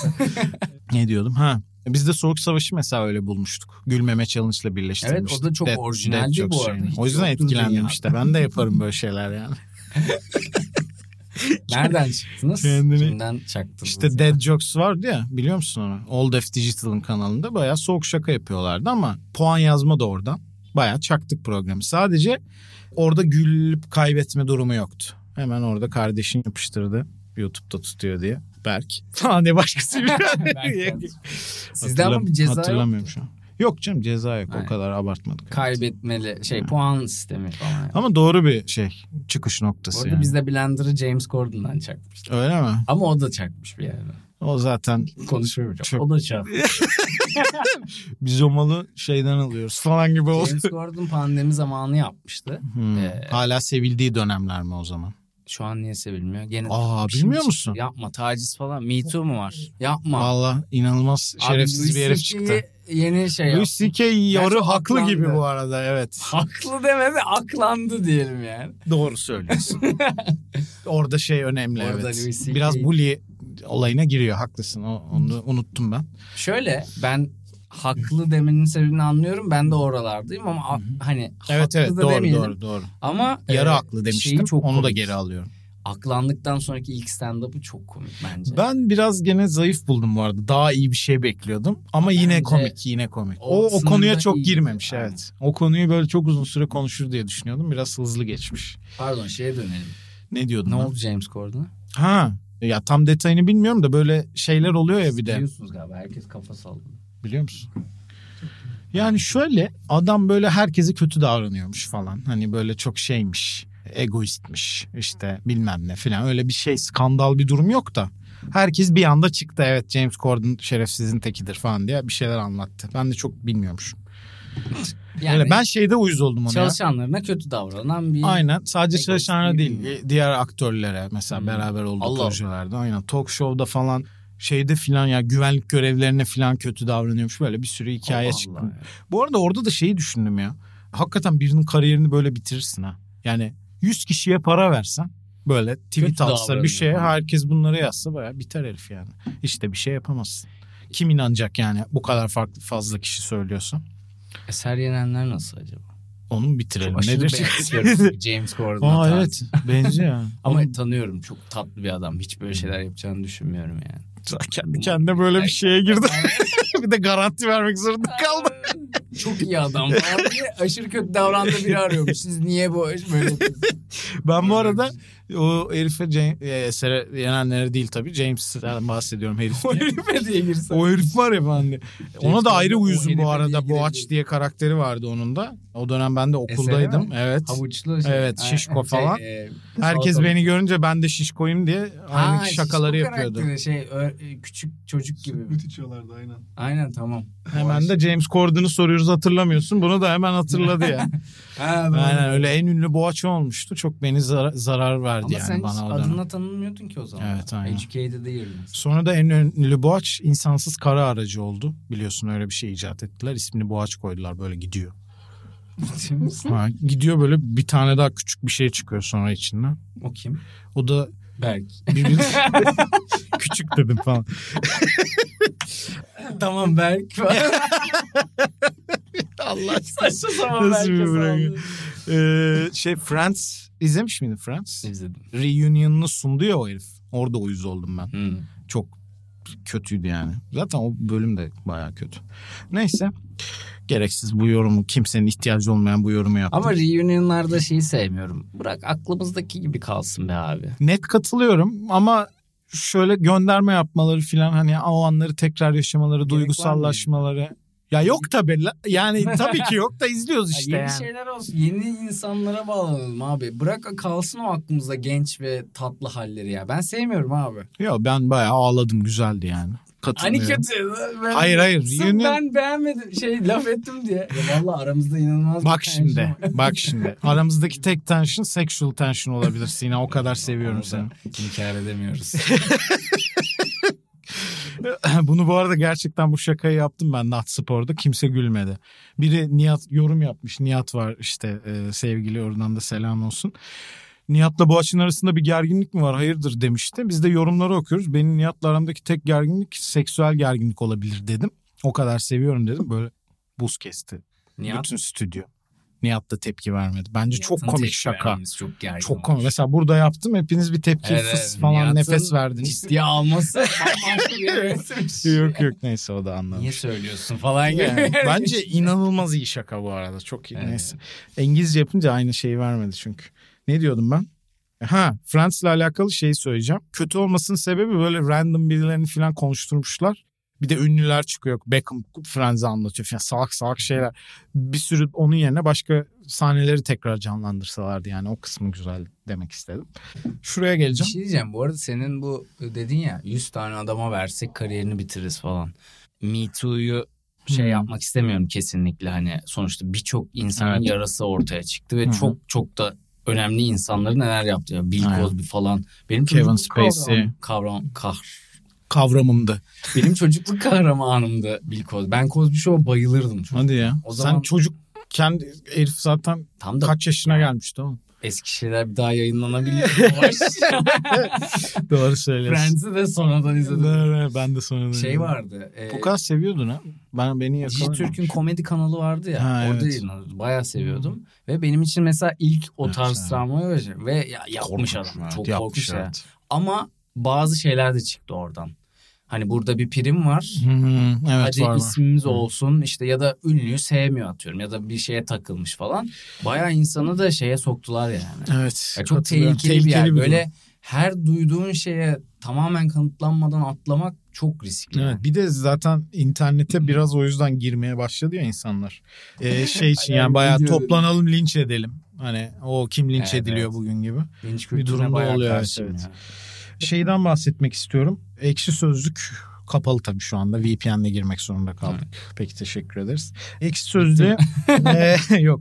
ne diyordum? Ha. Bizde Soğuk Savaşı mesela öyle bulmuştuk. Gülmeme challenge ile birleştirmiştik. Evet, o da çok Dead- orijinaldi bu arada. şeyini. Hiç O yüzden etkilendim işte. Ben de yaparım böyle şeyler yani. Nereden çıktınız? Kendini- Kimden çaktınız? İşte Dead Jokes vardı ya biliyor musun onu? Old F Digital'ın kanalında bayağı soğuk şaka yapıyorlardı ama puan yazma da oradan. Bayağı çaktık programı. Sadece orada gülüp kaybetme durumu yoktu. Hemen orada kardeşin yapıştırdı. YouTube'da tutuyor diye. Berk. Falan diye başkası. Berk Sizde ama bir ceza Hatırlamıyorum yoktu. şu an. Yok canım ceza yok. Aynen. O kadar abartmadık. Kaybetmeli şey puan sistemi falan. Ama doğru bir şey. Çıkış noktası arada yani. bizde Blender'ı James Corden'dan çakmıştık. Öyle mi? Ama o da çakmış bir yerde. O zaten Konuşmuyorum. Çok- O da çakmış. biz o malı şeyden alıyoruz falan gibi oldu. James Corden pandemi zamanı yapmıştı. Hmm. Ee, Hala sevildiği dönemler mi o zaman? Şu an niye sevilmiyor? Gene Aa, bilmiyor mi musun? Yapma taciz falan. Me Too mu var? Yapma. Valla inanılmaz Abi, şerefsiz Louis bir herif çıktı. Yeni şey Louis yaptı. C.K. yarı haklı aklandı. gibi bu arada evet. Haklı demedi aklandı diyelim yani. Doğru söylüyorsun. Orada şey önemli Orada evet. Louis. Biraz bully olayına giriyor haklısın o- onu unuttum ben. Şöyle ben haklı demenin sebebini anlıyorum. Ben de oralardayım ama a- hani Evet haklı evet da doğru demeyelim. doğru doğru. Ama Yarı e, haklı demiştim çok onu da komik. geri alıyorum. Aklandıktan sonraki ilk stand-up'ı çok komik bence. Ben biraz gene zayıf buldum bu arada. Daha iyi bir şey bekliyordum ama yine Bence komik yine komik. o O, konuya çok girmemiş Aynen. evet. O konuyu böyle çok uzun süre konuşur diye düşünüyordum. Biraz hızlı geçmiş. Pardon şeye dönelim. Ne diyordun? Ne lan? oldu James Corden'a? Ha ya tam detayını bilmiyorum da böyle şeyler oluyor ya bir de. Biliyorsunuz galiba herkes kafa salladı. Biliyor musun? Yani şöyle adam böyle herkese kötü davranıyormuş falan. Hani böyle çok şeymiş, egoistmiş işte bilmem ne falan. Öyle bir şey skandal bir durum yok da. Herkes bir anda çıktı evet James Corden şerefsizin tekidir falan diye bir şeyler anlattı. Ben de çok bilmiyormuşum. Yani Öyle ben şeyde uyuz oldum ona ya. çalışanlarına kötü davranan bir Aynen sadece çalışanlara değil diğer aktörlere mesela Hmm. beraber olduğu Allah. projelerde aynen talk show'da falan şeyde filan ya güvenlik görevlerine filan kötü davranıyormuş böyle bir sürü hikaye Allah çıktı. Allah. Bu arada orada da şeyi düşündüm ya. Hakikaten birinin kariyerini böyle bitirirsin ha. Yani 100 kişiye para versen böyle tweet Kötü atsa bir şeye falan. herkes bunları yazsa baya biter herif yani. İşte bir şey yapamazsın. Kim inanacak yani bu kadar farklı fazla kişi söylüyorsa. Eser Yenenler nasıl acaba? Onu mu bitirelim? Aşırı Nedir? James Corden'a. Aa evet benziyor. Ama Ama tanıyorum çok tatlı bir adam. Hiç böyle şeyler yapacağını düşünmüyorum yani. Kendi kendine böyle bir şeye girdi. bir de garanti vermek zorunda kaldı. Çok iyi adam falan diye aşırı kötü davrandığı biri arıyormuş. Siz niye bu böyle? Ben bu arada o herife James, e, esere yenenlere değil tabii James'ten bahsediyorum herif O herife diye girsen. O herif var ya bende. Ona da ayrı uyuzum bu arada. Boğaç diye karakteri vardı onun da. O dönem ben de okuldaydım. Evet. Havuçlu şey. Evet, şişko falan. e, Herkes beni görünce ben de şişkoyum diye aynı Ha, şakaları yapıyordu. Şey, ö- e, küçük çocuk gibi. Süt içiyorlardı aynen. Aynen tamam. Hemen de James Corden'ı soruyoruz hatırlamıyorsun. Bunu da hemen hatırladı ya. Ha, doğru. Aynen öyle en ünlü boğaç olmuştu. Çok beni zarar, zarar verdi Ama yani sen bana dönem. adına tanınmıyordun ki o zaman. Evet, aynen. Educated değildin. Sonra da en ünlü boğaç insansız kara aracı oldu. Biliyorsun öyle bir şey icat ettiler. İsmini boğaç koydular böyle gidiyor. Ha, gidiyor böyle bir tane daha küçük bir şey çıkıyor sonra içinden. o kim? O da Berk. bir, küçük dedim falan. tamam Berk. Allah Saçma sapan Nasıl bir sallıyor. Ee, şey Friends izlemiş miydin Friends? İzledim. Reunion'ını sundu ya o herif. Orada uyuz oldum ben. Hmm. Çok kötüydü yani. Zaten o bölüm de baya kötü. Neyse. Gereksiz bu yorumu kimsenin ihtiyacı olmayan bu yorumu yaptım. Ama reunionlarda şeyi sevmiyorum. Bırak aklımızdaki gibi kalsın be abi. Net katılıyorum ama şöyle gönderme yapmaları filan hani o anları tekrar yaşamaları, duygusallaşmaları. Ya yok tabii. Yani tabii ki yok da izliyoruz Ya işte yeni yani. şeyler olsun. Yeni insanlara bağlanalım abi. Bırak kalsın o aklımızda genç ve tatlı halleri ya. Ben sevmiyorum abi. Yok ben bayağı ağladım güzeldi yani. Hani kötü. Ben, Hayır, hayır. Sırf Reunion- ben beğenmedim. Şey laf ettim diye. Ya Valla aramızda inanılmaz Bak bir tension şimdi. var. Bak şimdi. Aramızdaki tek tension sexual tension olabilir Sina. O kadar seviyorum seni. İnkar edemiyoruz. Bunu bu arada gerçekten bu şakayı yaptım ben Nat Spor'da. Kimse gülmedi. Biri Nihat yorum yapmış. Nihat var işte e, sevgili oradan da selam olsun. Nihat'la Boğaç'ın arasında bir gerginlik mi var hayırdır demişti. Biz de yorumları okuyoruz. Benim Nihat'la aramdaki tek gerginlik seksüel gerginlik olabilir dedim. O kadar seviyorum dedim. Böyle buz kesti. Nihat Bütün stüdyo. Nihat da tepki vermedi. Bence çok Nihat'ın komik tepki şaka. Çok gergin. Çok olmuş. komik. Mesela burada yaptım. Hepiniz bir tepki Evet, fıs falan Nihat'ın nefes verdiniz. Ciddiye alması bambaşka bir yok yok neyse o da Niye anlamış. söylüyorsun falan gibi. Yani, bence inanılmaz iyi şaka bu arada. Çok iyi. Evet. Neyse. İngilizce yapınca aynı şeyi vermedi çünkü. Ne diyordum ben? Ha Fransız'la alakalı şeyi söyleyeceğim. Kötü olmasının sebebi böyle random birilerini falan konuşturmuşlar. Bir de ünlüler çıkıyor. Beckham Fransız'ı anlatıyor falan. Salak salak şeyler. Bir sürü onun yerine başka sahneleri tekrar canlandırsalardı yani. O kısmı güzel demek istedim. Şuraya Bir geleceğim. şey diyeceğim. Bu arada senin bu dedin ya 100 tane adama versek kariyerini bitiririz falan. Me Too'yu şey Hmm. yapmak istemiyorum kesinlikle hani sonuçta birçok insanın Evet. yarası ortaya çıktı ve Hı hı. çok çok da önemli insanların neler yaptı ya Bill. Cosby falan. Benim Kevin Spacey. Kavram, kavram, kah, Kavramımdı. benim çocukluk kahramanımdı Bill Cosby. Ben Cosby Show'a bayılırdım. Çok. Hadi ya. O Sen zaman- çocuk kendi herif zaten Tam da kaç yaşına gelmişti o? eski şeyler bir daha yayınlanabiliyor. Yavaş. Doğru söylüyorsun. Friends'i de sonradan izledim. Doğru, ben de sonra Şey vardı. E, Bu kadar seviyordun ha. Ben beni yakaladım. Dijitürk'ün komedi kanalı vardı ya. Ha, orada evet. yayınlanıyordu. Bayağı seviyordum. Ve benim için mesela ilk o Evet, tarz evet. travmayı yaşadım. Ve ya, yapmış adam. Çok korkunç ya. Ama bazı şeyler de çıktı oradan. Hani burada bir prim var. Hı, evet Hadi var ismimiz olsun işte ya da ünlüyü sevmiyor atıyorum ya da bir şeye takılmış falan. Bayağı insanı da şeye soktular yani. Evet. Ya çok katılıyorum. tehlikeli, bir yer. durum. Böyle her duyduğun şeye tamamen kanıtlanmadan atlamak çok riskli. Evet, bir de zaten internete biraz o yüzden girmeye başladı ya insanlar. Ee, şey için yani bayağı toplanalım linç edelim. Hani o kim linç Evet, ediliyor evet. bugün gibi. Linç Bir durumda oluyor, evet, karşıyım evet. ya. Şeyden bahsetmek istiyorum. Ekşi Sözlük kapalı tabii şu anda. VPN'le girmek zorunda kaldık. Peki teşekkür ederiz. Ekşi Sözlüğe Ee, yok.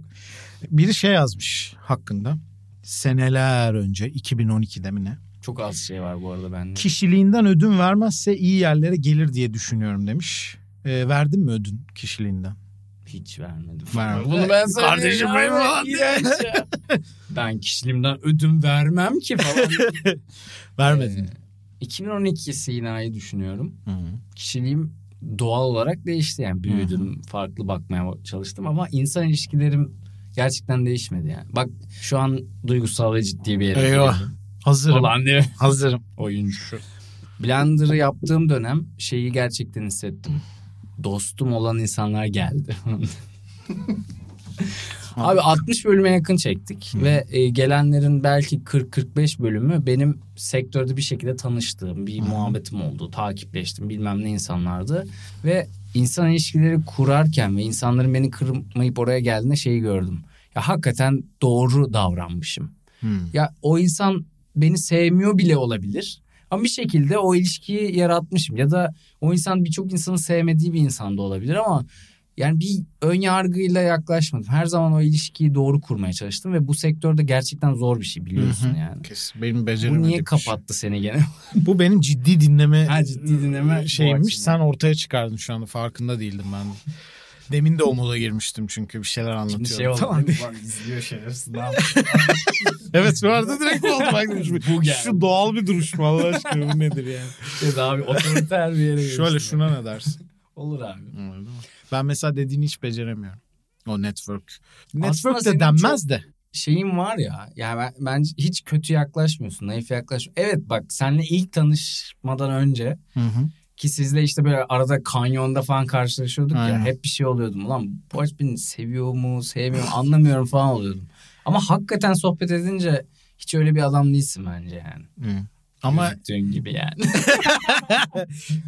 Biri şey yazmış hakkında. Seneler önce 2012'de mi ne? Çok az şey var bu arada bende. Kişiliğinden ödün vermezse iyi yerlere gelir diye düşünüyorum demiş. Ee, verdin mi ödün kişiliğinden? Hiç vermedim. Vermedim. Bunu ben söyleyeyim. Kardeşim benim falan diye. Ben kişiliğimden ödün vermem ki falan. Vermedin. Ee, 2012 Sina'yı düşünüyorum. Hı. Kişiliğim doğal olarak değişti yani büyüdüm farklı bakmaya çalıştım ama insan ilişkilerim gerçekten değişmedi yani. Bak şu an duygusal ve ciddi bir yere Eyvah. Hazırım. Olan değil mi? Hazırım. Oyuncu. Blender'ı yaptığım dönem şeyi gerçekten hissettim. Dostum olan insanlar geldi. Abi 60 bölüme yakın çektik ve e, gelenlerin belki 40-45 bölümü benim sektörde bir şekilde tanıştığım, bir Hı. muhabbetim oldu, takipleştim bilmem ne insanlardı. Ve insan ilişkileri kurarken ve insanların beni kırmayıp oraya geldiğinde şeyi gördüm. Ya hakikaten doğru davranmışım. Hı. Ya o insan beni sevmiyor bile olabilir. Ama bir şekilde o ilişkiyi yaratmışım. Ya da o insan birçok insanın sevmediği bir insan da olabilir ama yani bir ön yargıyla yaklaşmadım. Her zaman o ilişkiyi doğru kurmaya çalıştım ve bu sektörde gerçekten zor bir şey biliyorsun yani. Kesin benim Bu beceremediğim niye şey. kapattı seni gene? Bu benim ciddi dinleme, Ha, ciddi dinleme bu şeymiş. Sen ortaya çıkardın şu anda farkında değildim ben. De. Demin de o moda girmiştim çünkü bir şeyler Şimdi anlatıyordum. şey oldu. Bak izliyor şerefsiz. Evet şu anda direkt oldu. Bak, Bu geldi. şu doğal bir duruş mu Allah aşkına bu nedir yani? yapıyor? abi otoriter bir yere Şöyle şuna ne dersin? Olur abi. Ben mesela dediğini hiç beceremiyorum. O network. Aslında Network senin de denmez de. şeyin var ya. Yani ben, bence hiç kötü yaklaşmıyorsun. Naif yaklaşmıyorsun. Evet bak seninle ilk tanışmadan önce Hı hı. Ki sizle işte böyle arada kanyonda falan karşılaşıyorduk Aynen. ya. Hep bir şey oluyordum. Ulan bu aç beni seviyor mu sevmiyor mu anlamıyorum falan oluyordum. Ama hakikaten sohbet edince hiç öyle bir adam değilsin bence yani. Hı. Ama Gözüktüğün gibi yani.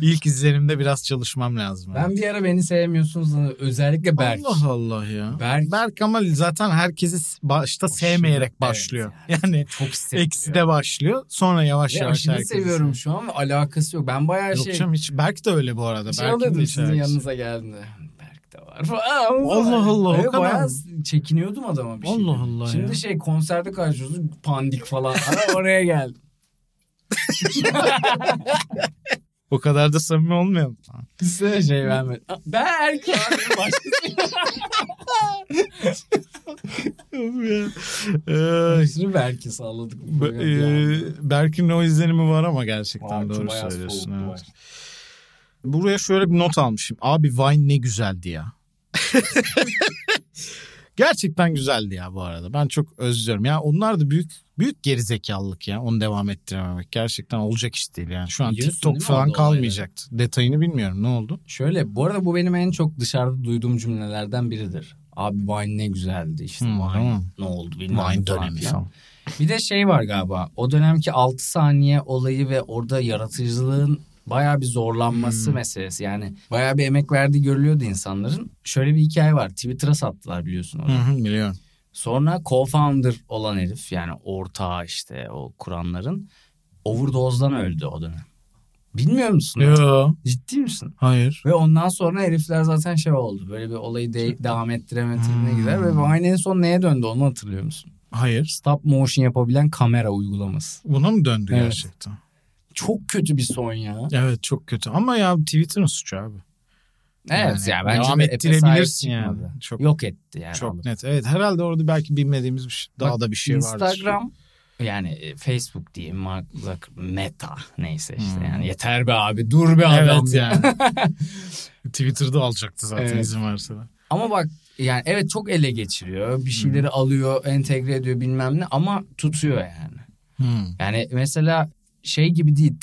ilk izlenimde biraz çalışmam lazım. ben bir ara beni sevmiyorsunuz özellikle Berk. Allah Allah ya. Berk- Berk ama zaten herkesi başta sevmeyerek Evet, başlıyor. yani Çok hissettiriyor. eksi de başlıyor. Sonra yavaş Ve yavaş herkesi seviyorum şu an alakası yok. Ben bayağı Yok şey... canım hiç. Berk de öyle bu arada. şey Berk'in de sizin yok. yanınıza geldiğinde. Berk de var falan. Allah Allah, o Evet, kadar bayağı çekiniyordum adama bir şey. Allah Allah Şimdi ya. şey konserde karşılıyoruz pandik falan. Ara oraya geldim. O kadar da samimi olmayalım. Size şey vermedi. Abi başkası. Ee, Aşırı Berk'i salladık. Be- e, Berk'in o izlenimi var ama gerçekten Var, doğru söylüyorsun. evet. var. Buraya şöyle bir not almışım. Abi Vine ne güzeldi ya. Gerçekten güzeldi ya bu arada. Ben çok özlüyorum. Ya onlar da büyük büyük gerizekalılık ya. Onu devam ettirememek. Gerçekten olacak iş değil yani. Şu an Biliyorsun TikTok falan kalmayacaktı. Detayını bilmiyorum. Ne oldu? Şöyle bu arada bu benim en çok dışarıda duyduğum cümlelerden biridir. Abi Vine ne güzeldi işte Hmm, Vine tamam. ne oldu bilmem Vine dönemi falan. Bir de şey var galiba o dönemki 6 saniye olayı ve orada yaratıcılığın bayağı bir zorlanması Hmm. meselesi. Yani bayağı bir emek verdiği görülüyordu insanların. Şöyle bir hikaye var Twitter'a sattılar biliyorsun onu. Hı hı, biliyorum. Sonra co-founder olan herif yani ortağı işte o kuranların overdose'dan öldü o dönem. Bilmiyor musun? Yo, Ciddi misin? hayır. Ve ondan sonra herifler zaten şey oldu. Böyle bir olayı de- devam ettiremediğine Hmm. gider. Ve Vine en son neye döndü onu hatırlıyor musun? Hayır. Stop motion yapabilen kamera uygulaması. Buna mı döndü Evet. gerçekten? Çok kötü bir son ya. Evet çok kötü. Ama ya Twitter'ın suçu abi. Evet Yani ya bence devam de ettirebilirsin yani. Çok- Yok etti yani. Çok alıp. net. Evet herhalde orada belki bilmediğimiz bir şey, daha Bak, da bir şey vardır. Instagram yani e, Facebook diyeyim Mark Meta neyse işte Hmm. yani yeter be abi dur be adam. Evet yani. Twitter'da alacaktı zaten Evet. izin verse de. Ama bak yani evet çok ele geçiriyor. Bir şeyleri alıyor, entegre ediyor bilmem ne ama tutuyor yani. Hmm. Yani mesela şey gibi değil.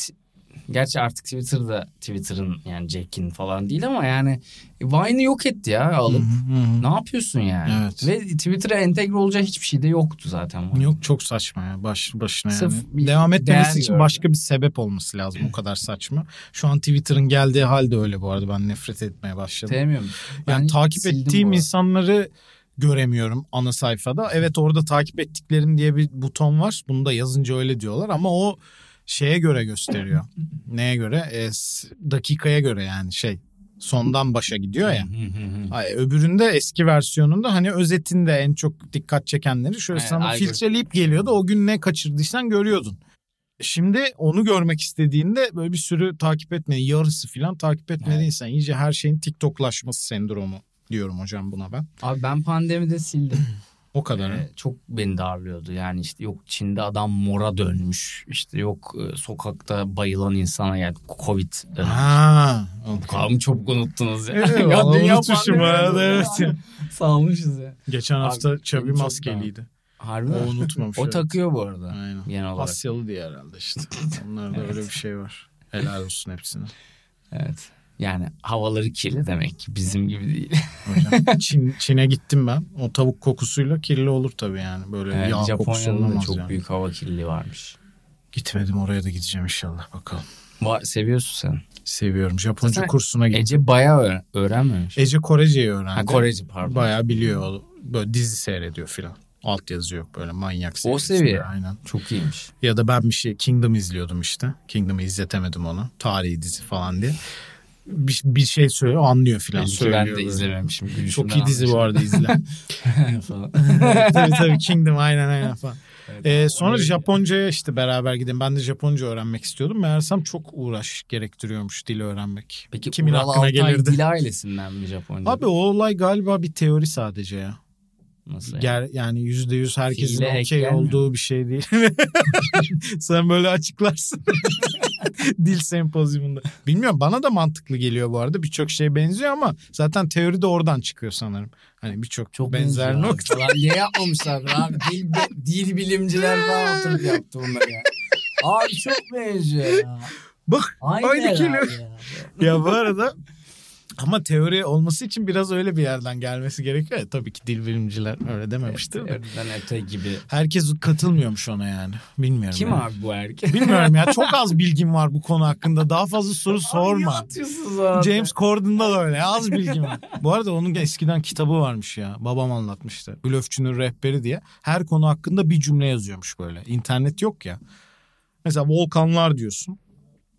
Gerçi artık Twitter'da Twitter'ın yani Jack'in falan değil ama yani Vine'ı yok etti ya alıp. Hı hı hı. Ne yapıyorsun yani? Evet. Ve Twitter'a entegre olacağı hiçbir şey de yoktu zaten. Vine. Yok çok saçma ya baş, başına Sırf yani. Devam etmemesi için başka bir sebep olması lazım o kadar saçma. Şu an Twitter'ın geldiği halde öyle bu arada ben nefret etmeye başladım. Sevmiyorum. Yani takip ettiğim insanları göremiyorum ana sayfada. Evet orada takip ettiklerim diye bir buton var. Bunu da yazınca öyle diyorlar ama o şeye göre gösteriyor. Neye göre? E, s- dakikaya göre yani şey sondan başa gidiyor ya. Hı hı hı. Ay, öbüründe eski versiyonunda hani özetinde en çok dikkat çekenleri şöyle Evet, sana filtreleyip geliyordu. O gün ne kaçırdıysan görüyordun. Şimdi onu görmek istediğinde böyle bir sürü takip etmediğin yarısı falan takip etmediğin Evet. İyice her şeyin TikToklaşması sendromu diyorum hocam buna ben. Abi ben pandemide sildim. O kadar. Ee, çok beni darlıyordu. Yani işte yok Çin'de adam mora dönmüş. İşte yok e, sokakta bayılan insana yani Covid dönmüş. Ha. Kalım çabuk unuttunuz ya. Evet, Ya dünya pandemi evet. ya. Salmışız ya. Geçen Abi, hafta Çabi benim çok maskeliydi. Harbi O mi? unutmamış. O takıyor bu arada. Aynen. Genel olarak. Asyalı diye herhalde işte. Onlarda Evet. öyle bir şey var. Helal olsun hepsine. Evet. Yani havaları kirli demek ki bizim gibi değil. Hocam. Çin, Çin'e gittim ben. O tavuk kokusuyla kirli olur tabii yani. Böyle Evet, yağ kokusu da çok yani. büyük hava kirliliği varmış. Gitmedim oraya da gideceğim inşallah bakalım. Va- seviyorsun sen. Seviyorum. Japonca Zaten kursuna gittim. Ece bayağı öğren- öğrenmemiş. Ece Korece'yi öğrendi. ha Koreci pardon. Bayağı biliyor. Böyle dizi seyrediyor filan. Alt yazı yok böyle manyak O seviye. Aynen. Çok iyiymiş. Ya da ben bir şey Kingdom izliyordum işte. Kingdom'ı izletemedim onu. Tarihi dizi falan diye. Bir, bir şey söylüyor anlıyor filan. Söylüyor ben de böyle. izlememişim. Çok iyi dizi bu arada izle. anlamışım. Falan. tabii tabii Kingdom aynen aynen falan. Evet, Ee, sonra Japonca'ya işte beraber gidin. Ben de Japonca öğrenmek istiyordum. Meğersem çok uğraş gerektiriyormuş dil öğrenmek. Peki Kimin Ural aklına Altay gelirdi? dil ailesinden mi Japonca? Abi o olay galiba bir teori sadece ya. Nasıl yani? Ger yani yüzde yüz herkesin okey olduğu bir şey değil. Sen böyle açıklarsın. Dil sempozyumunda. Bilmiyorum bana da mantıklı geliyor bu arada. Birçok şey benziyor ama zaten teori de oradan çıkıyor sanırım. Hani birçok Çok benzer benziyor abi nokta. falan. Niye yapmamışlardır abi? Dil, dil bilimciler falan oturup yaptı bunları ya. Abi çok benziyor ya. Bak Aynı, Aynı kelime. ya. ya bu arada Ama teori olması için biraz öyle bir yerden gelmesi gerekiyor. ya. Tabii ki dil bilimciler öyle dememiştir. de. Teoriden öte gibi. Herkes katılmıyormuş ona yani. Bilmiyorum. Kim yani. abi bu erkek? Bilmiyorum ya çok az bilgim var bu konu hakkında. Daha fazla soru sorma. Abi. James Corden'da da öyle az bilgim var. Bu arada onun eskiden kitabı varmış ya. Babam anlatmıştı. Blöfçünün rehberi diye. Her konu hakkında bir cümle yazıyormuş böyle. İnternet yok ya. Mesela volkanlar diyorsun.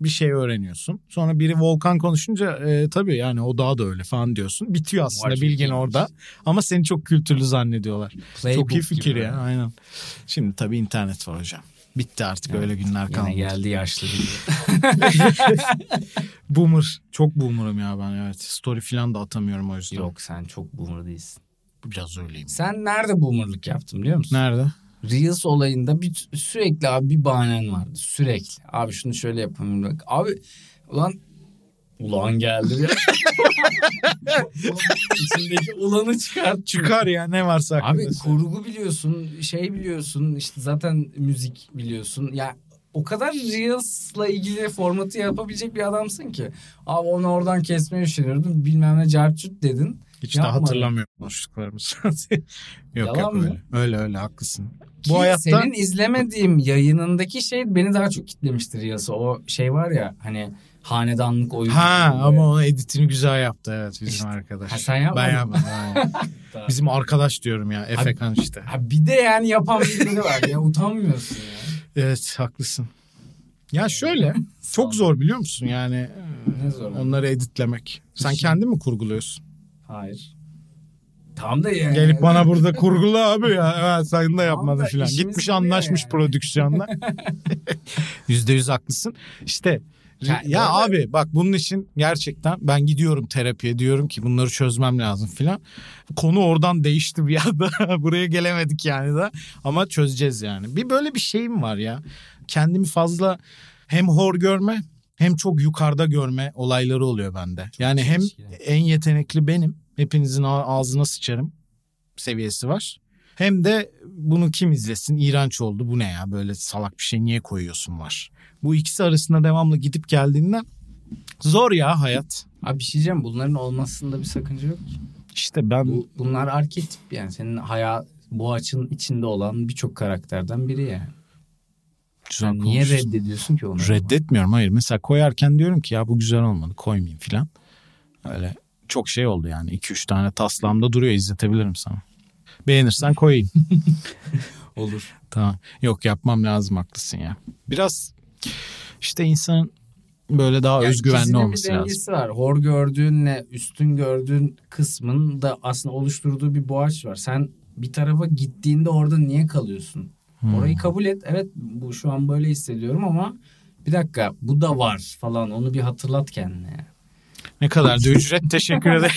Bir şey öğreniyorsun. Sonra biri volkan konuşunca e, tabii yani o daha da öyle falan diyorsun. Bitiyor aslında Var bilgin orada. Ama seni çok kültürlü zannediyorlar. Playbook çok iyi fikir ya aynen. Şimdi tabii internet var hocam. Bitti artık öyle günler Yine kalmadı. geldi yaşlı. Boomer. Çok boomer'ım ya ben evet. Story falan da atamıyorum o yüzden. Yok sen çok boomer değilsin. Biraz öyleyim. Sen nerede boomerlık yaptın biliyor musun? Nerede? Reels olayında bir, sürekli abi bir bahanen vardı. Sürekli. Abi şunu şöyle yapalım. Bak. Abi ulan ulan geldi ya. İçindeki ulanı çıkart. Çıkar ya ne varsa Abi kurgu biliyorsun, şey biliyorsun, işte zaten müzik biliyorsun. Ya o kadar Reels'la ilgili formatı yapabilecek bir adamsın ki. Abi onu oradan kesmeye üşeniyordum. Bilmem ne carçut dedin. Hiç de Yapma. hatırlamıyorum konuştuklarımızı. yok Yalan yok mı? öyle. Öyle öyle haklısın. Ki Bu hayatta senin izlemediğim yayınındaki şey beni daha çok kitlemiştir Reels'ı. O şey var ya hani hanedanlık oyunu. ha gibi. ama onun editini güzel yaptı evet bizim İşte. arkadaş. Ha, sen yapmadın Ben yapmadım. bizim arkadaş diyorum ya Efekan işte. Ha bir de yani yapan birileri var ya utanmıyorsun ya. Evet haklısın. Ya şöyle çok zor biliyor musun yani Ne zor. onları editlemek. Sen İşte. kendi mi kurguluyorsun? Hayır. Tam da yani. Gelip bana burada kurgula abi ya. Evet sen de yapmadın filan. Gitmiş anlaşmış yani. prodüksiyonla. Yüzde yüz haklısın. İşte Ya, ya, abi bak bunun için gerçekten ben gidiyorum terapiye diyorum ki bunları çözmem lazım filan. Konu oradan değişti bir anda. Buraya gelemedik yani da ama çözeceğiz yani. Bir böyle bir şeyim var ya. Kendimi fazla hem hor görme hem çok yukarıda görme olayları oluyor bende. yani hem çelişkili. en yetenekli benim. Hepinizin ağ- ağzına sıçarım seviyesi var. Hem de bunu kim izlesin iğrenç oldu bu ne ya böyle salak bir şey niye koyuyorsun var. Bu ikisi arasında devamlı gidip geldiğinden zor ya hayat. Abi bir şey diyeceğim bunların olmasında bir sakınca yok. ki. İşte ben Bu, bunlar arketip yani senin hayat bu açın içinde olan birçok karakterden biri yani. güzel Sen niye reddediyorsun ki onları? Reddetmiyorum hayır. Mesela koyarken diyorum ki ya bu güzel olmadı koymayayım filan. Öyle çok şey oldu yani 2-3 tane taslamda duruyor izletebilirim sana. Beğenirsen koyayım. Olur. Tamam. Yok yapmam lazım haklısın ya. Biraz işte insanın böyle daha Yani özgüvenli olması bir lazım. dengesi var. Hor gördüğünle üstün gördüğün kısmın da aslında oluşturduğu bir boğaç var. Sen bir tarafa gittiğinde orada niye kalıyorsun? Hmm. Orayı kabul et. Evet bu şu an böyle hissediyorum ama bir dakika bu da var falan onu bir hatırlat kendine. Ne kadar da ücret teşekkür ederim.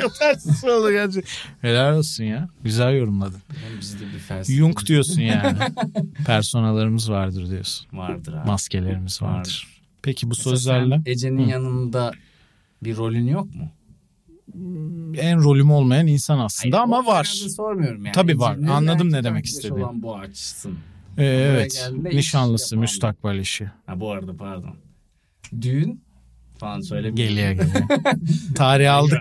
Katarsis oldu gerçekten. Helal olsun ya. Güzel yorumladın. Yani bizde bir felsefe Jung diyorsun yani. Personalarımız vardır diyorsun. vardır abi. Maskelerimiz vardır. Vardır. Peki bu Mesela sözlerle sen Ece'nin Hı. yanında bir rolün yok mu? en rolüm olmayan insan aslında Hayır, ama var. sormuyorum yani. Tabii var. Ece'nin Anladım ne demek istediğini. olan bu açsın. Ee, evet. Nişanlısı, müstakbel işi. Ha bu arada pardon. Düğün falan söyle. Geliyor geliyor. Tarih aldık.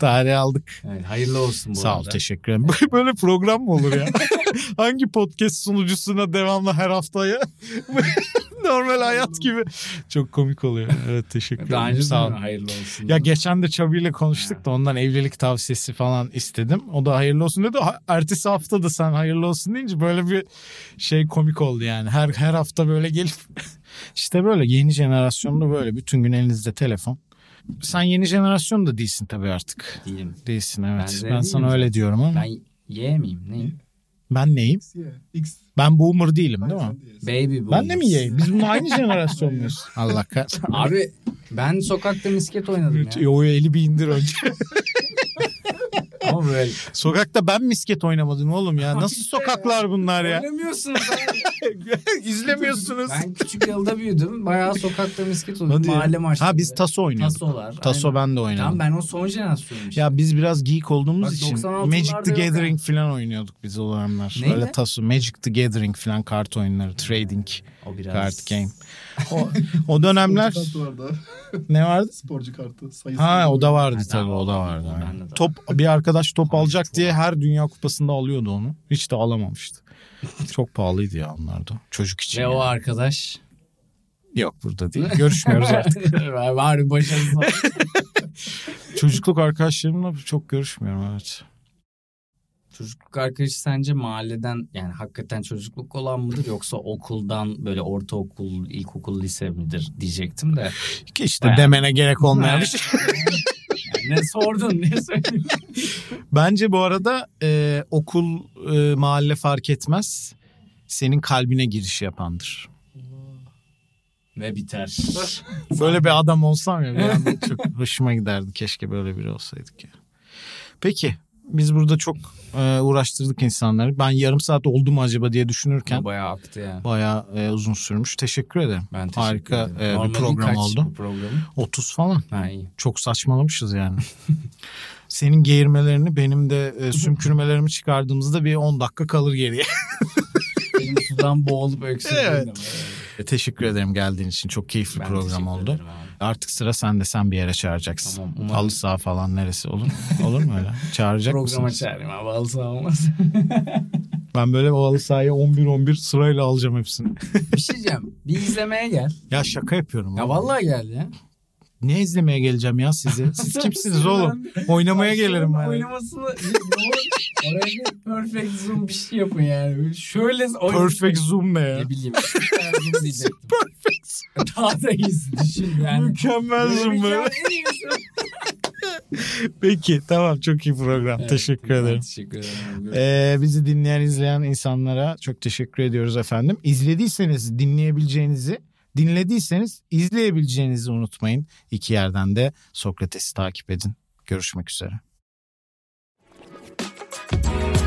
Tarih aldık. Evet, hayırlı olsun bu Sağ ol arada. teşekkür ederim. Böyle program mı olur ya? Hangi podcast sunucusuna devamlı her haftaya normal hayat gibi. Çok komik oluyor. Evet teşekkür Daha ederim. önce Sağ ol. hayırlı olsun. Ya geçen de Çabi ile konuştuk da ondan evlilik tavsiyesi falan istedim. O da hayırlı olsun dedi. Ertesi hafta da sen hayırlı olsun deyince böyle bir şey komik oldu yani. Her her hafta böyle gelip işte böyle yeni jenerasyonda böyle bütün gün elinizde telefon. Sen yeni jenerasyon da değilsin tabii artık. Değilim. Değilsin evet. Ben Ben, sana öyle diyorum ama. Ben, Ben Y miyim? Neyim? neyim? X. Ben boomer değilim değil mi? Baby boomers. Ben de mi yiyeyim? Biz bunun aynı jenerasyon muyuz? Allah kahretsin. Abi ben sokakta misket oynadım ya. O eli bir indir önce. Ama böyle Sokakta ben misket oynamadım oğlum ya. Nasıl sokaklar bunlar ya? oynamıyorsunuz. İzlemiyorsunuz. Ben küçük yılda büyüdüm. Bayağı sokakta misket Hadi oynadım. ya. Mahalle maçları. Ha biz taso oynuyorduk. Tasolar. Taso aynen. ben de oynadım. Tamam ben o son jenerasyonum işte. Ya biz biraz geek olduğumuz Bak, için 96'larda Magic the Gathering falan oynuyorduk biz o zamanlar. Neydi? Öyle taso Magic the Gathering falan kart oyunları, trading o biraz... kart game. O, o dönemler vardı. ne vardı? Sporcu kartı. Sayısı Ha o da vardı tabii tamam, o da vardı. de var. Top bir arkadaş top alacak diye her dünya kupasında alıyordu onu. Hiç de alamamıştı. Çok pahalıydı ya onlar da. Çocuk için. Ve yani. o arkadaş... Yok burada değil. Görüşmüyoruz artık. var, var bir başarısı var. Çocukluk arkadaşlarımla çok görüşmüyorum evet. Çocukluk arkadaşı sence mahalleden yani hakikaten çocukluk olan mıdır yoksa okuldan böyle ortaokul, ilkokul, lise midir diyecektim de. Ki işte Bayağı- demene gerek olmayan bir şey. Ne sordun ne söyledin? Bence bu arada e, okul, e, mahalle fark etmez. Senin kalbine giriş yapandır. Ve biter. Böyle bir adam olsam ya bir anda çok hoşuma giderdi. Keşke böyle biri olsaydık ya. Peki biz burada çok e, uğraştırdık insanları. Ben yarım saat oldu mu acaba diye düşünürken Bayağı aktı ya. bayağı e, uzun sürmüş. Teşekkür ederim. Ben teşekkür Harika ederim. e, bir program kaç oldu. bu program? 30 falan. Ha iyi. Çok saçmalamışız yani. Senin geğirmelerini benim de e, sümkürmelerimi çıkardığımızda bir 10 dakika kalır geriye. Benim sudan boğulup öksürdüğüm Evet. var. E, Teşekkür ederim geldiğin için. Çok keyifli Ben program oldu. ederim abi. Artık sıra sende sen bir yere çağıracaksın. Tamam, umarım. Halı saha falan neresi olur? Olur mu öyle? Çağıracak Programa mısınız? çağırayım abi alsa olmaz. Ben böyle o halı sahaya 11-11 sırayla alacağım hepsini. bir şey diyeceğim. Bir izlemeye gel. ya şaka yapıyorum. Ya vallahi gel ya. Ne izlemeye geleceğim ya sizi? Siz kimsiniz oğlum? Oynamaya gelirim ben. Oynamasını oraya bir perfect zoom bir şey yapın yani. Şöyle Perfect zoom ne ya? Ne bileyim. perfect Daha da iyisi düşün yani. Mükemmel zımbırı. Peki tamam çok iyi program. Evet, teşekkür ederim. Teşekkür ederim. Ee, bizi dinleyen izleyen insanlara çok teşekkür ediyoruz efendim. İzlediyseniz dinleyebileceğinizi dinlediyseniz izleyebileceğinizi unutmayın. İki yerden de Sokrates'i takip edin. Görüşmek üzere. Thank you